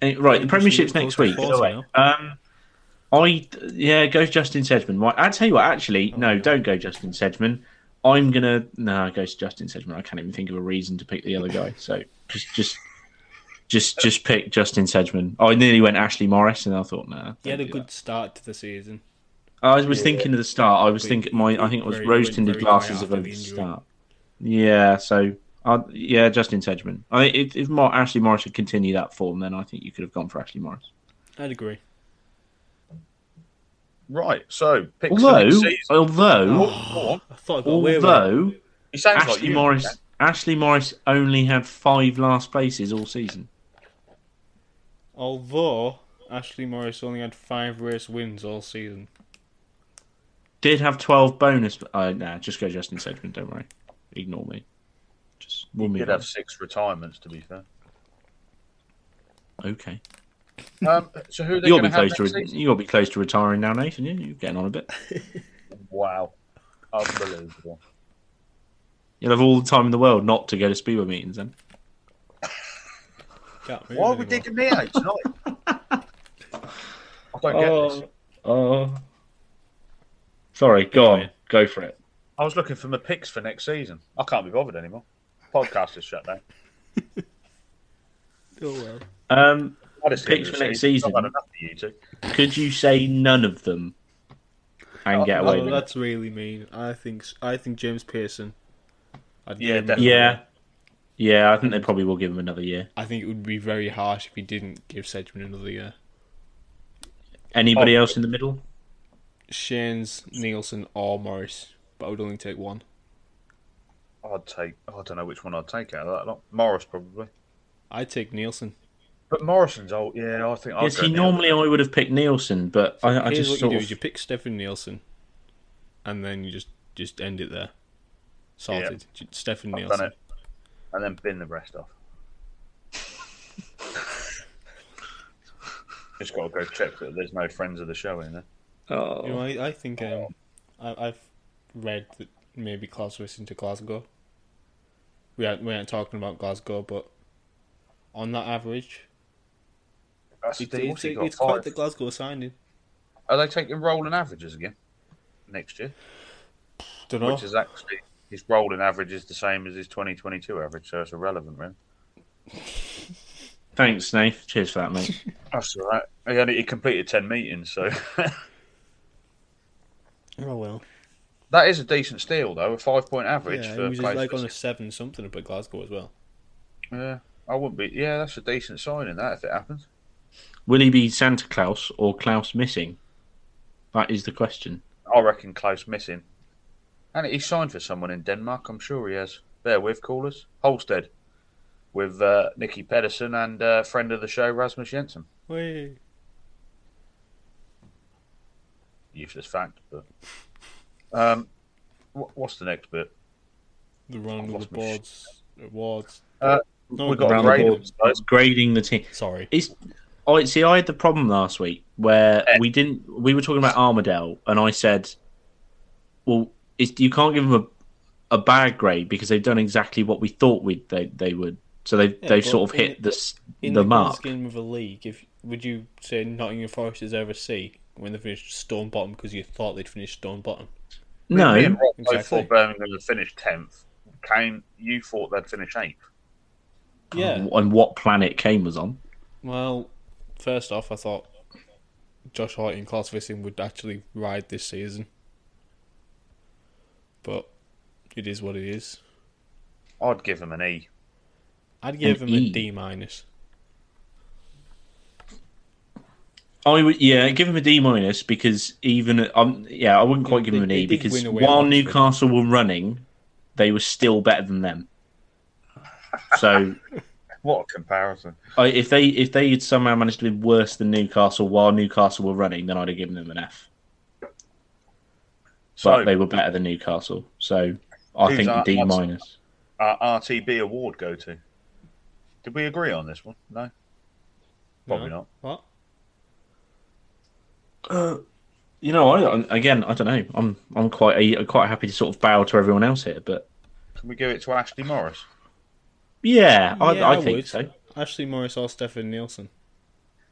Right, the Premiership's next week. to by the 40 way. Um, I yeah, go Justin Sedgman. Right, I tell you what, actually, Oh, no, yeah. don't go Justin Sedgman. I'm gonna no, go to Justin Sedgman. I can't even think of a reason to pick the other guy. So just just just just pick Justin Sedgman. I nearly went Ashley Morris, and I thought, nah. He had a don't do good start to the season. I was thinking of the start. I was But thinking my. I think it was rose tinted glasses of after at the the start. Yeah, so I yeah, Justin Sedgman. I if, if Mar- Ashley Morris had continued that form, then I think you could have gone for Ashley Morris. I'd agree. Right. So pick Although, some season. although, Go on. I thought about where although He like Ashley you. Morris, Ashley Morris only had five last places all season. Although Ashley Morris only had five race wins all season. Did have twelve bonus. Uh, nah, just go Justin Sedgman. Don't worry, ignore me. Just we'll He move did on. have six retirements, to be fair. Okay, Um, so who are you'll be close to re- you'll be close to retiring now, Nathan. You you're getting on a bit. Wow, unbelievable. You'll have all the time in the world not to go to speedway meetings. Then Why are we digging me out tonight? I don't get this. oh, sorry. Go on, go for it. I was looking for my picks for next season. I can't be bothered anymore. Podcast is shut down. Oh well. Um, I Picks for next season. season. I've had enough of you could you say none of them and oh, get away Oh, with it? that's really mean. I think s- I think James Pearson. I'd Yeah, definitely. Yeah, yeah. I think they probably will give him another year. I think it would be very harsh if he didn't give Sedgman another year. Anybody Oh. else in the middle? Shanes, Nielsen, or Morris, but I would only take one. I'd take. I don't know which one I'd take out of that lot. Morris probably. I'd take Nielsen. But Morrison's old. Yeah, I think. I'd Yes, go see, Neil. normally I would have picked Nielsen, but I, I Here's just what sort you do: of is you pick Stefan Nielsen, and then you just just end it there. Sorted. Stefan I've done Nielsen. it, and then bin the rest off. Just got to go check that there's no friends of the show in there. Oh. You know, I, I think um, I, I've read that maybe Klaus Vissing to Glasgow. We aren't, we aren't talking about Glasgow, but on that average, That's it's, the thing. it's, What's he it's, got? quite the Glasgow signing. Are they taking rolling averages again next year? Don't know. Which is actually his rolling average is the same as his 2022 average, so it's irrelevant, really. Thanks, Snaith. Cheers for that, mate. That's all right. He only he completed 10 meetings, so oh well. that is a decent steal, though. A five point average Yeah, for he was like on a seven something up at Glasgow as well. Yeah, I wouldn't be. Yeah, that's a decent signing. That if it happens. Will he be Santa Claus or Klaus missing? That is the question. I reckon Klaus missing. And he signed for someone in Denmark, I'm sure he has. Bear with callers. Holsted. With uh, Nicki Pedersen and uh, friend of the show, Rasmus Jensen. Wait. Useless fact, but. Um, wh- what's the next bit? The round of lost the my sh- boards awards. Uh, No, we've got Round a the grade. board, it's grading the team. Sorry. It's I see. I had the problem last week where we didn't. We were talking about Armadale, and I said, "Well, it's, you can't give them a a bad grade because they've done exactly what we thought we they they would. So they've Yeah, they've sort of hit the s- In the the, mark. scheme of a league, if would you say Nottingham Forest deserve a C when they finished stone bottom because you thought they'd finish stone bottom? No, Me and exactly. thought Birmingham would finish 10th. Kane, you thought they'd finish 8th. Yeah. and what planet Kane was on? Well, first off, I thought Josh Auty and Klaus Vissing would actually ride this season, but it is what it is. I'd give him an E. I'd give An him E. a D minus. I would, yeah, give him a D minus because even um, yeah, I wouldn't quite give him an E because win away at while Newcastle were running, they were still better than them. So What a comparison. I, if they if they had somehow managed to be worse than Newcastle while Newcastle were running, then I'd have given them an F. So, But they were better than Newcastle, so I think our- D our- minus. our RTB award go to? Did we agree on this one? No? Probably No? not. What? Uh, you know, I again, I don't know. I'm I'm quite I'm quite happy to sort of bow to everyone else here, but Can we give it to Ashley Morris? Yeah, I, Yeah, I, I think would. so. Ashley Morris or Stefan Nielsen.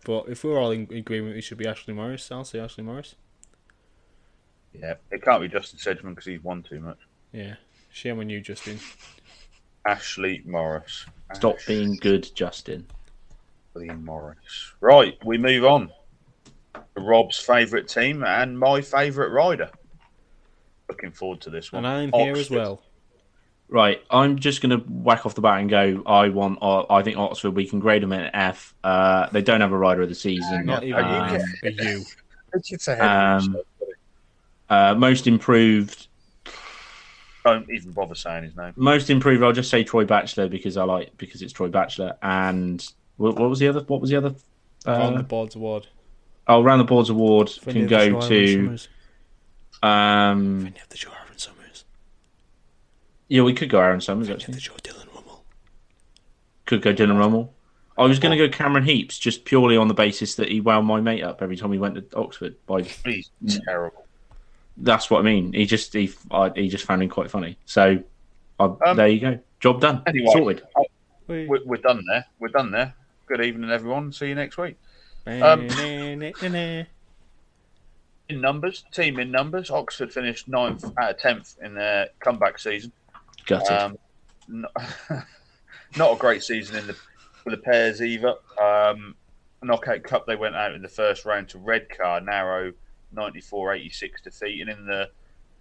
But if we're all in agreement, it should be Ashley Morris. I'll say Ashley Morris. Yeah. It can't be Justin Sedgman because he's won too much. Yeah. Shame on you, Justin. Ashley Morris. Stop being good, Justin. Ashley Morris. Right, we move on. Rob's favourite team and my favourite rider. Looking forward to this one. And I'm here as well. Right, I'm just going to whack off the bat and go. I want. Uh, I think Oxford. We can grade them at F. Uh, they don't have a rider of the season. Not even Are you an F, a U. It's ahead of Um. Uh, most improved. Don't even bother saying his name. Most improved. I'll just say Troy Batchelor because I like because it's Troy Batchelor. And what, what was the other? What was the other? round the Uh, boards award. oh, round the boards award Friend can go show, Aaron to. Summers. Um, Friend of the show, Aaron Summers. Yeah, we could go Aaron Summers actually. the show, Dylan Rummel. Could go Dylan Rummel. I was going to go Cameron Heeps just purely on the basis that he wound my mate up every time he went to Oxford. By He's terrible. that's what I mean. He just he I, he just found him quite funny. So uh, Um, there you go. Job done. anyway. Sorted. Wait. We're, we're done there. We're done there. Good evening, everyone. See you next week. Um, In numbers, team in numbers, Oxford finished ninth out of tenth in their comeback season. Gutted. Um, not, not a great season in the for the pairs either. Um, knockout cup, they went out in the first round to Redcar, narrow 94-86 defeat, and in the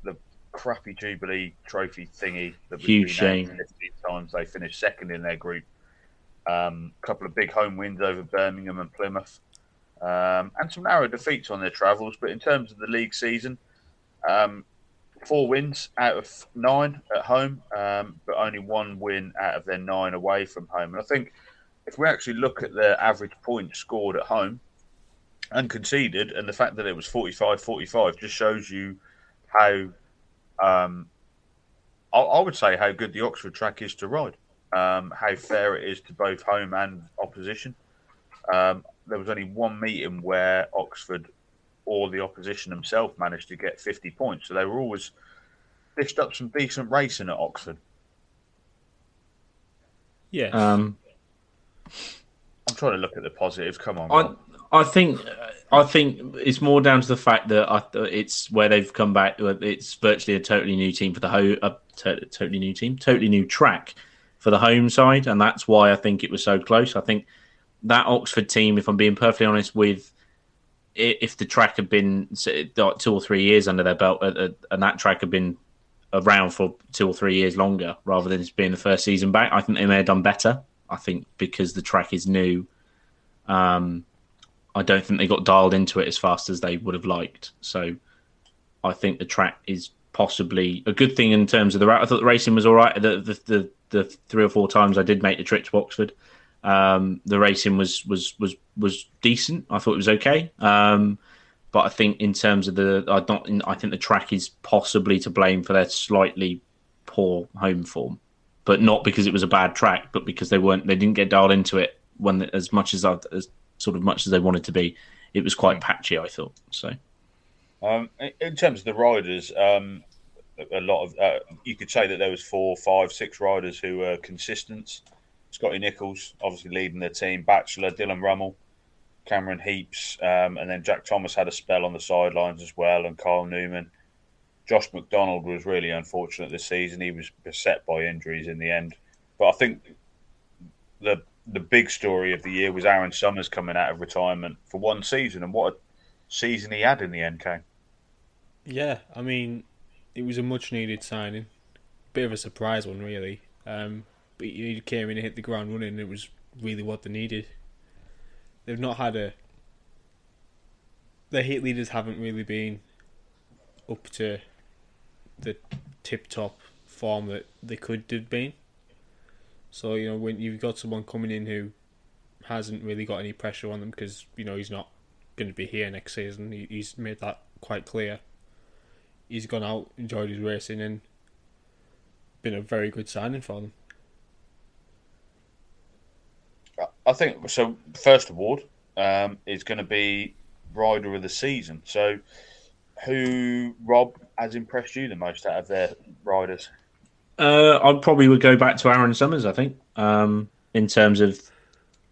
the crappy Jubilee Trophy thingy that was Huge shame. 15 times, they finished second in their group. A couple of big home wins over Birmingham and Plymouth. um, and some narrow defeats on their travels. But in terms of the league season, um, four wins out of nine at home, um, but only one win out of their nine away from home. And I think if we actually look at their average points scored at home and conceded, and the fact that it was 45 45 just shows you how, um, I, I, would say, how good the Oxford track is to ride, um, how fair it is to both home and opposition. Um, there was only one meeting where Oxford or the opposition themselves managed to get 50 points. So they were always dished up some decent racing at Oxford. Yeah. Um, I'm trying to look at the positives. Come on. I, I think I think it's more down to the fact that I, it's where they've come back. It's virtually a totally new team for the home, a to, totally new team, totally new track for the home side, and that's why I think it was so close. I think that Oxford team, if I'm being perfectly honest, with if the track had been two or three years under their belt, uh, uh, and that track had been around for two or three years longer, rather than just being the first season back, I think they may have done better. I think because the track is new, um, I don't think they got dialed into it as fast as they would have liked. So I think the track is possibly a good thing in terms of the. route. I thought the racing was all right. The the the, the three or four times I did make the trip to Oxford, um, the racing was was was was decent. I thought it was okay. Um, but I think in terms of the, I don't. I think the track is possibly to blame for their slightly poor home form, but not because it was a bad track, but because they weren't. They didn't get dialed into it when as much as as sort of much as they wanted to be. It was quite patchy. I thought so. Um, in terms of the riders, um, a lot of uh, you could say that there was four, five, six riders who were consistent. Scotty Nicholls, obviously leading the team, Batchelor, Dylan Rummel, Cameron Heeps, um, and then Jack Thomas had a spell on the sidelines as well, and Kyle Newman. Josh McDonald was really unfortunate this season. He was beset by injuries in the end. But I think the the big story of the year was Aaron Summers coming out of retirement for one season, and what a season he had in the Kane. Yeah, I mean, it was a much needed signing. Bit of a surprise one, really. Um, but he came in and hit the ground running. It was really what they needed. They've not had a. The hit leaders haven't really been up to the tip top form that they could have been. So you know when you've got someone coming in who hasn't really got any pressure on them because you know he's not going to be here next season. He, he's made that quite clear. He's gone out, enjoyed his racing, and been a very good signing for them. I think so. First award um, is going to be rider of the season. So, who Rob has impressed you the most out of their riders? Uh, I probably would go back to Aaron Summers. I think um, in terms of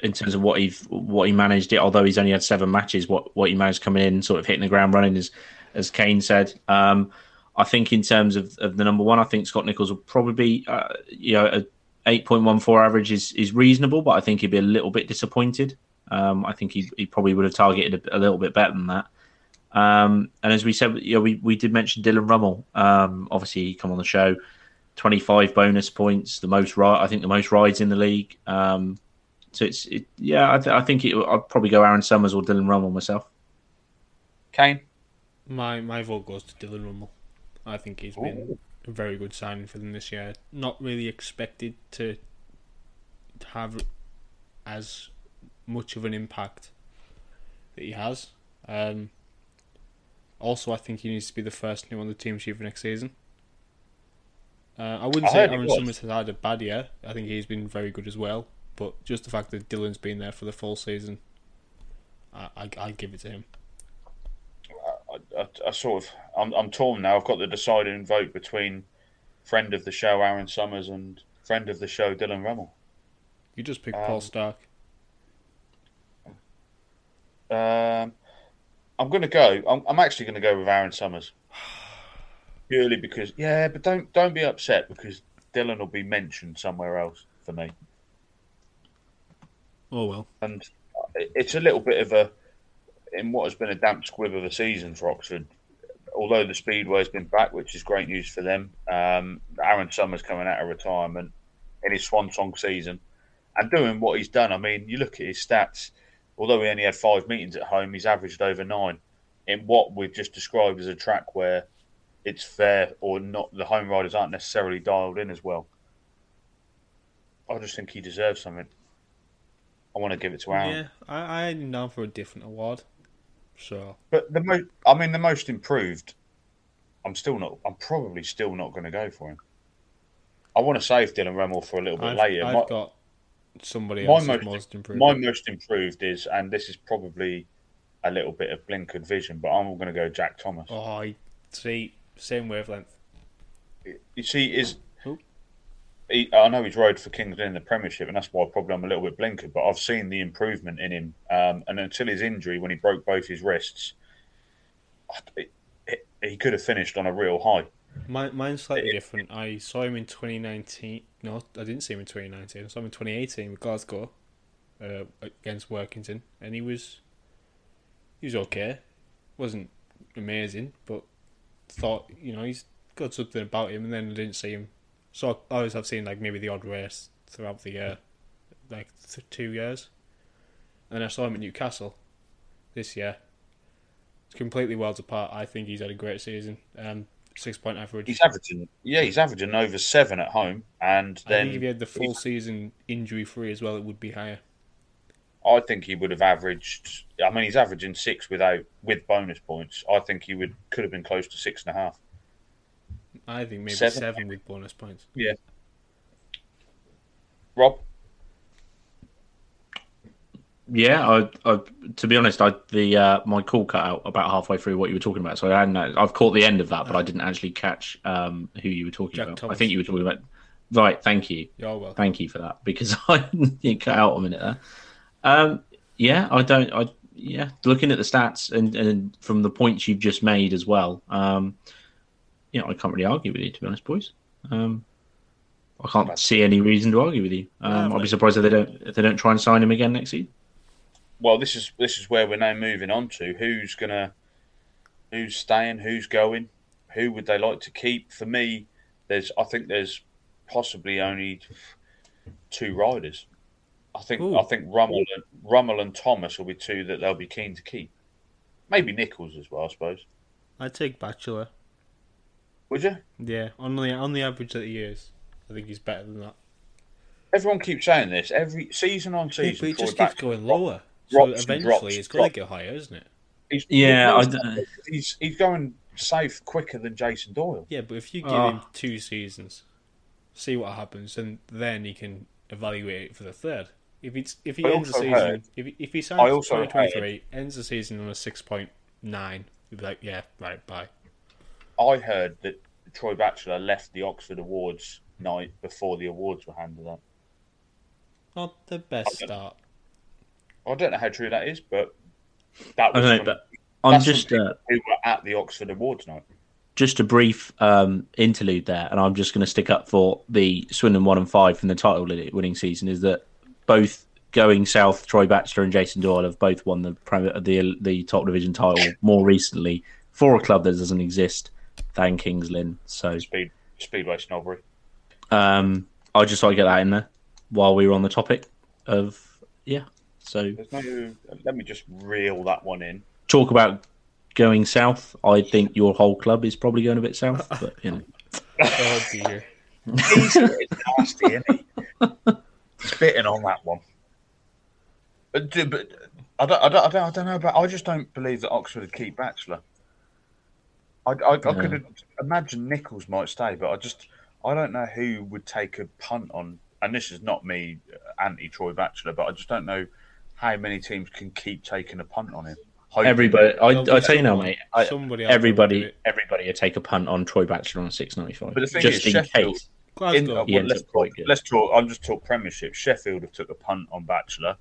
in terms of what he what he managed it. Although he's only had seven matches, what what he managed coming in, sort of hitting the ground running, as as Kane said. Um, I think in terms of, of the number one, I think Scott Nicholls will probably be uh, you know a 8.14 average is, is reasonable, but I think he'd be a little bit disappointed. Um, I think he, he probably would have targeted a, a little bit better than that. Um, and as we said, you know, we, we did mention Dylan Rummel. Um, obviously, he come on the show, 25 bonus points, the most I think the most rides in the league. Um, so it's it, yeah, I, th- I think it, I'd probably go Aaron Summers or Dylan Rummel myself. Kane, my my vote goes to Dylan Rummel. I think he's Ooh. been a very good signing for them this year. Not really expected to have as much of an impact that he has. Um, also, I think he needs to be the first new on the team sheet for next season. Uh, I wouldn't I say Aaron Summers has had a bad year. I think he's been very good as well. But just the fact that Dylan's been there for the full season, I, I, I'd give it to him. I, I, sort of I'm, I'm torn now. I've got the deciding vote between friend of the show Aaron Summers and friend of the show Dylan Rummel. You just pick um, Paul Starke. Um, I'm going to go. I'm, I'm actually going to go with Aaron Summers purely because yeah, but don't don't be upset because Dylan will be mentioned somewhere else for me. Oh well, and it's a little bit of a in what has been a damp squib of a season for Oxford. Although the Speedway's been back, which is great news for them, um, Aaron Summers coming out of retirement in his swan song season and doing what he's done. I mean, you look at his stats although he only had five meetings at home, he's averaged over nine in what we've just described as a track where it's fair or not. The home riders aren't necessarily dialed in as well. I just think he deserves something. I want to give it to Aaron. Yeah, I, I him down for a different award. So But the most, I mean, the most improved. I'm still not. I'm probably still not going to go for him. I want to save Dylan Rummel for a little bit I've, later. I've My- got somebody my most, most, improved. my most improved is, and this is probably a little bit of blinkered vision, but I'm going to go Jack Thomas. Oh, I see. Same wavelength. You see, is? He, I know he's rode for Kings in the Premiership, and that's why probably I'm a little bit blinkered. But I've seen the improvement in him, um, and until his injury, when he broke both his wrists, it, it, he could have finished on a real high. Mine, mine's slightly different. I saw him in 2019. No, I didn't see him in 2019. I saw him in 2018 with Glasgow uh, against Workington, and he was he was okay. wasn't amazing, but thought you know he's got something about him. And then I didn't see him. So I always have seen like maybe the odd race throughout the year, like th- two years. And then I saw him at Newcastle this year. It's completely worlds apart. I think he's had a great season. Um, six point average. He's averaging, yeah, he's averaging over seven at home, and I then think if he had the full season injury free as well, it would be higher. I think he would have averaged. I mean, he's averaging six without with bonus points. I think he would could have been close to six and a half. I think maybe Seven. seven, with bonus points. Yeah. Rob, Yeah, I, I, to be honest, I the uh, my call cut out about halfway through what you were talking about, so I hadn't. I've caught the end of that, but I didn't actually catch um, who you were talking Jack about. I think you were talking about. Right, thank you, You're welcome. thank you for that because I you cut out a minute there. Um, yeah, I don't. I yeah, looking at the stats and, and from the points you've just made as well. Um, you know, I can't really argue with you to be honest, boys. Um, I can't see any reason to argue with you. Um, I'll be surprised if they don't if they don't try and sign him again next season. well, this is this is where we're now moving on to who's gonna, who's staying, who's going, who would they like to keep? For me, there's I think there's possibly only two riders. I think Ooh. I think Rummel and Rummel and Thomas will be two that they'll be keen to keep. Maybe Nicholls as well, I suppose. I'd take Batchelor. Would you? Yeah, on the on the average that he is, I think he's better than that. Everyone keeps saying this every season on Yeah, season. but it Troy just keeps going lower. drops so eventually, drops, it's going to drops. go higher, isn't it? He's, Yeah, I he's, he's he's going safe quicker than Jason Doyle. Yeah, but if you give Oh. him two seasons, see what happens, and then he can evaluate it for the third. If it's if he I ends the season, heard- if he- if he signs twenty twenty three, ends the season on a six point nine, you'd be like, yeah, right, bye. I heard that Troy Batchelor left the Oxford Awards night before the awards were handed out. Not the best Okay. start. I don't know how true that is, but that I was don't know, from- but I'm that's just from uh, who were at the Oxford Awards night. just a brief um, interlude there, and I'm just going to stick up for the Swindon one and five from the title winning season. Is that both going south? Troy Batchelor and Jason Doyle have both won the the the top division title more recently for a club that doesn't exist than Kings Lynn. So Speed Speedway Snobbery. um, I just thought I'd get that in there while we were on the topic of yeah. So no. Let me just reel that one in. talk about going south. I think your whole club is probably going a bit south, but you know. Oh dear. He's getting nasty, isn't he? Spitting on that one. But, do- but I, don't, I, don't, I, don't, I don't know about. I just don't believe that Oxford would keep Batchelor. I, I, I could imagine Nicholls might stay, but I just I don't know who would take a punt on. And this is not me anti Troy Batchelor, but I just don't know how many teams can keep taking a punt on him. Hoping Everybody, I, I tell you now, mate. I, somebody else will do everybody, everybody, would take a punt on Troy Batchelor on six ninety five, But the thing just is, in Sheffield- case. In, uh, well, let's, talk, let's talk. I'm just talk Premiership. Sheffield have took a punt on Batchelor.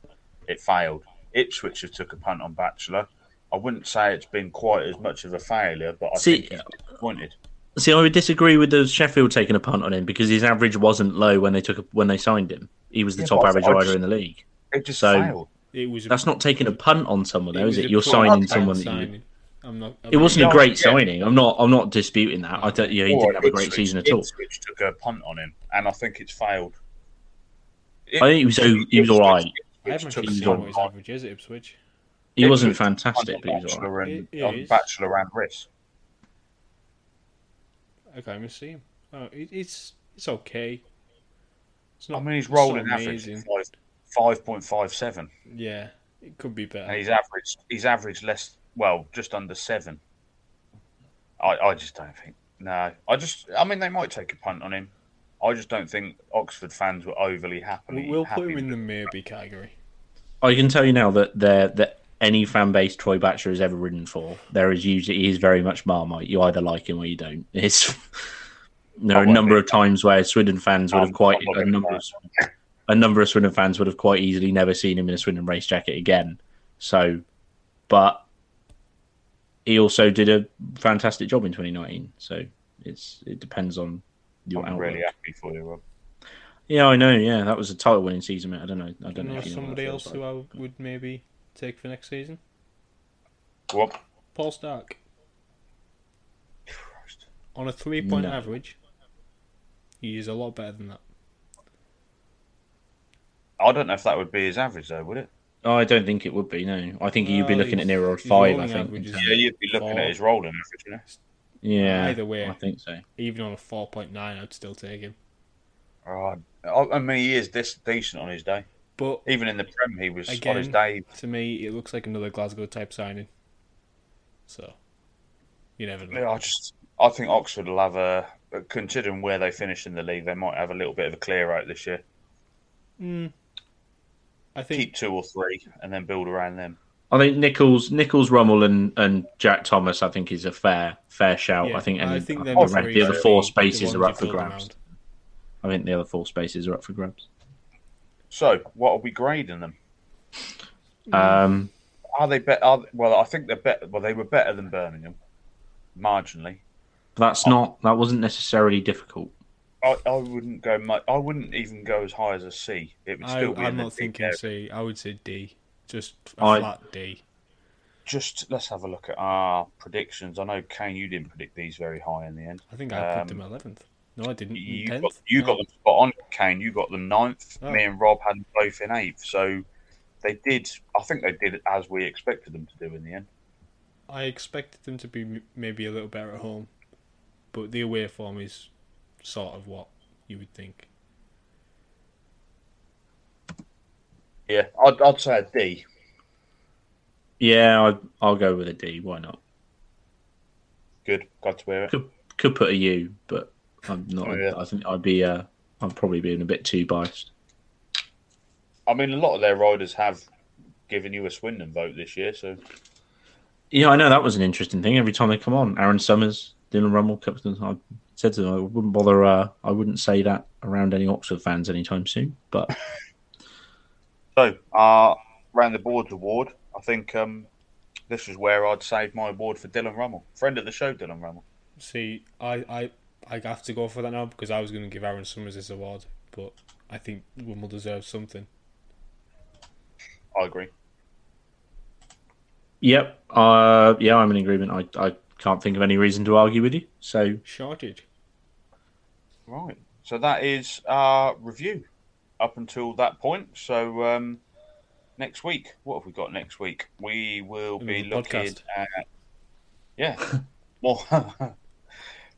It failed. Ipswich have took a punt on Batchelor. I wouldn't say it's been quite as much of a failure, but I See- think he's disappointed. See, I would disagree with the Sheffield taking a punt on him because his average wasn't low when they took a, when they signed him. He was the Yeah, top average rider just- in the league. It just So- failed. It was. A, That's not taking a punt on someone, though, was is it? You're signing punt someone that you. I'm not. It wasn't a great yeah. signing. I'm not. I'm not disputing that. I don't. Yeah, he All didn't have a great Ipswich- season at all. Ipswich took a punt on him, and I think it's failed. I think he was. He was all right. I haven't took actually him seen what his average is at Ipswich. He wasn't fantastic, on but he was all right. Batchelor and, It- it on is. Batchelor and Riss. I can't even see him. Oh, it, it's it's okay. It's not. I mean, he's it's not rolling average amazing. five five point five seven, Yeah, it could be and better. he's averaged he's averaged less. Well, just under seven. I I just don't think. No, I just. I mean, they might take a punt on him. I just don't think Oxford fans were overly happy. We'll, we'll happy put him in the maybe category. I can tell you now that there that any fan base Troy Batcher has ever ridden for, there is usually he is very much Marmite. You either like him or you don't. It's there are a number of times where Swindon fans would have quite a number of a number of Swindon fans would have quite easily never seen him in a Swindon race jacket again. So, but he also did a fantastic job in 2019. So it's it depends on your I'm outlook. really happy for you, Rob. Yeah, I know. Yeah, that was a title winning season, mate. I don't know. I Do don't you know know if you know somebody what else who. I would maybe take for next season? What? Paul Starke. Christ. On a three point No. average, he is a lot better than that. I don't know if that would be his average though, would it? Oh, I don't think it would be. No, I think you'd be looking at nearer a five. I think. Yeah, you'd be looking Four. at his rolling average, you know. Yeah. Either way. I think so. Even on a four point nine, I'd still take him. Oh, I I mean, he is this decent on his day. But Even in the Prem, he was on his again, day. to me, it looks like another Glasgow type signing. So, you never know. Yeah, I just, I think Oxford will have a, considering where they finish in the league, they might have a little bit of a clear out this year. Mm. I think Keep two or three, and then build around them. I think Nicholls, Nicholls, Rummel, and, and Jack Thomas. I think is a fair fair shout. yeah, I think. I think the, them rest- three the other four spaces are up for grabs. around. I think the other four spaces are up for grabs. So, what are we grading them? Um, Are they better? Well, I think they're better. Well, they were better than Birmingham, marginally. that's not. That wasn't necessarily difficult. I, I wouldn't go much. I wouldn't even go as high as a C. It would I, still be. I'm not thinking area. C. I would say D. Just a I- flat D. Just let's have a look at our predictions. I know Kane, you didn't predict these very high in the end. I think I put Um, them eleventh. No, I didn't. You Tenth. got you got them spot on, Kane. You got them ninth. Oh. Me and Rob had them both in eighth. So they did. I think they did as we expected them to do in the end. I expected them to be maybe a little better at home, but the away form is sort of what you would think. Yeah, I'd, I'd say a D. Yeah, I, I'll go with a D. Why not? Good. Glad to hear it. Could could put a U, but I'm not. Oh, yeah. I think I'd be. Uh, I'm probably being a bit too biased. I mean, a lot of their riders have given you a Swindon vote this year, so Yeah, I know that was an interesting thing. Every time they come on, Aaron Summers, Dylan Rummel, Captain. I said to them, I wouldn't bother. Uh, I wouldn't say that around any Oxford fans anytime soon. But So, uh, round the boards award, I think um, this is where I'd save my award for Dylan Rummel, friend of the show, Dylan Rummel. See, I, I, I have to go for that now because I was going to give Aaron Summers this award, but I think Rummel deserves something. I agree. yep, uh, yeah, I'm in agreement. I I can't think of any reason to argue with you. So Shortage. Right. So that is our review up until that point. So um, next week, what have we got next week? We will be looking podcast. at yeah more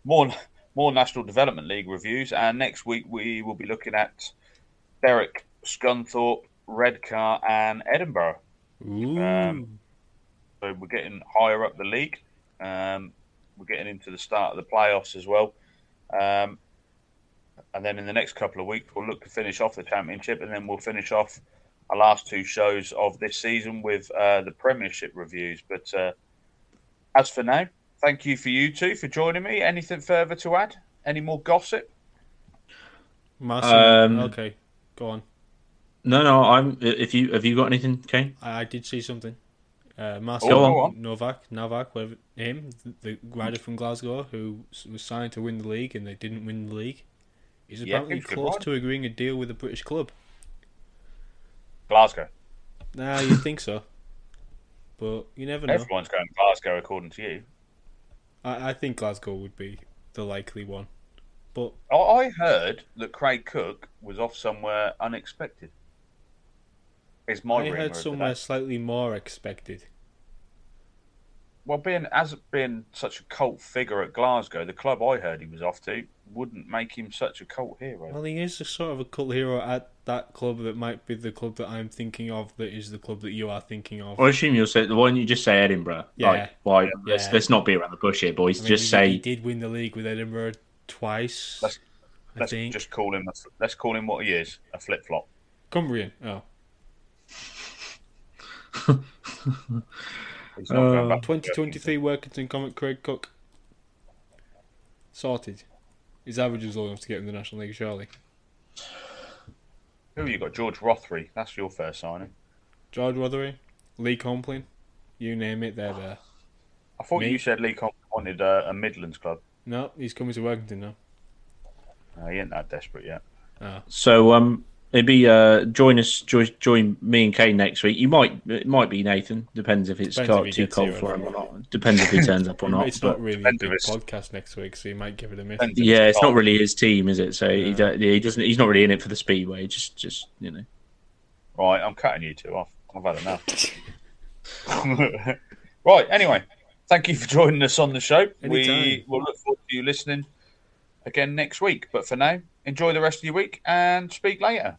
more more National Development League reviews, and next week we will be looking at Berwick, Scunthorpe, Redcar, and Edinburgh. Um, So we're getting higher up the league. Um, we're getting into the start of the playoffs as well. Um, and then in the next couple of weeks, we'll look to finish off the championship, and then we'll finish off our last two shows of this season with uh, the Premiership reviews. But uh, as for now, thank you for you two for joining me. Anything further to add? Any more gossip? Um, okay, go on. no, no, I'm. If you have you got anything, Kane? I, I did see something. Uh, Marcin Oh. Nowak, Nowak, whatever him, the rider from Glasgow who was signed to win the league and they didn't win the league, is Yeah, apparently he's close to agreeing a deal with a British club. Glasgow. Nah, you'd think so, but you never know. Everyone's going to Glasgow, according to you. I, I think Glasgow would be the likely one, but I- I heard that Craig Cook was off somewhere unexpected. is my I heard somewhere slightly more expected. Well, being as being such a cult figure at Glasgow, the club I heard he was off to wouldn't make him such a cult hero. Well, he is a sort of a cult hero at that club that might be the club that I'm thinking of. That is the club that you are thinking of. I assume you'll say why don't you just say Edinburgh? Yeah. Like, why? Yeah. Let's let's not be around the bush here, boys. I mean, just he, say he did win the league with Edinburgh twice. Let's let's think just call him. A, let's call him what he is: a flip flop. Cumbrian. Oh. He's not going uh, back to 2023 Workington Comet Craig Cook. Sorted. His average is low enough to get in the National League, surely. Who you got? George Rothery. That's your first signing. George Rothery, Lee Complin, you name it, they're there. I thought Me? you said Lee Complin wanted a, a Midlands club. No, he's coming to Workington now. No, he ain't that desperate yet. Ah. so. Um, it'd be uh, join us, join, join me and Kane next week. You might it might be Nathan. Depends if it's Depends cold, if too cold for him or not. Depends if he turns up or not. it's not really a depends big if it's- podcast next week, so you might give it a miss. Yeah, it's not really his team, is it? So he, he doesn't. He's not really in it for the speedway. Just, just you know. Right, I'm cutting you two off. I've had enough. right, anyway, thank you for joining us on the show. We will look forward to you listening again next week. But for now, enjoy the rest of your week and speak later.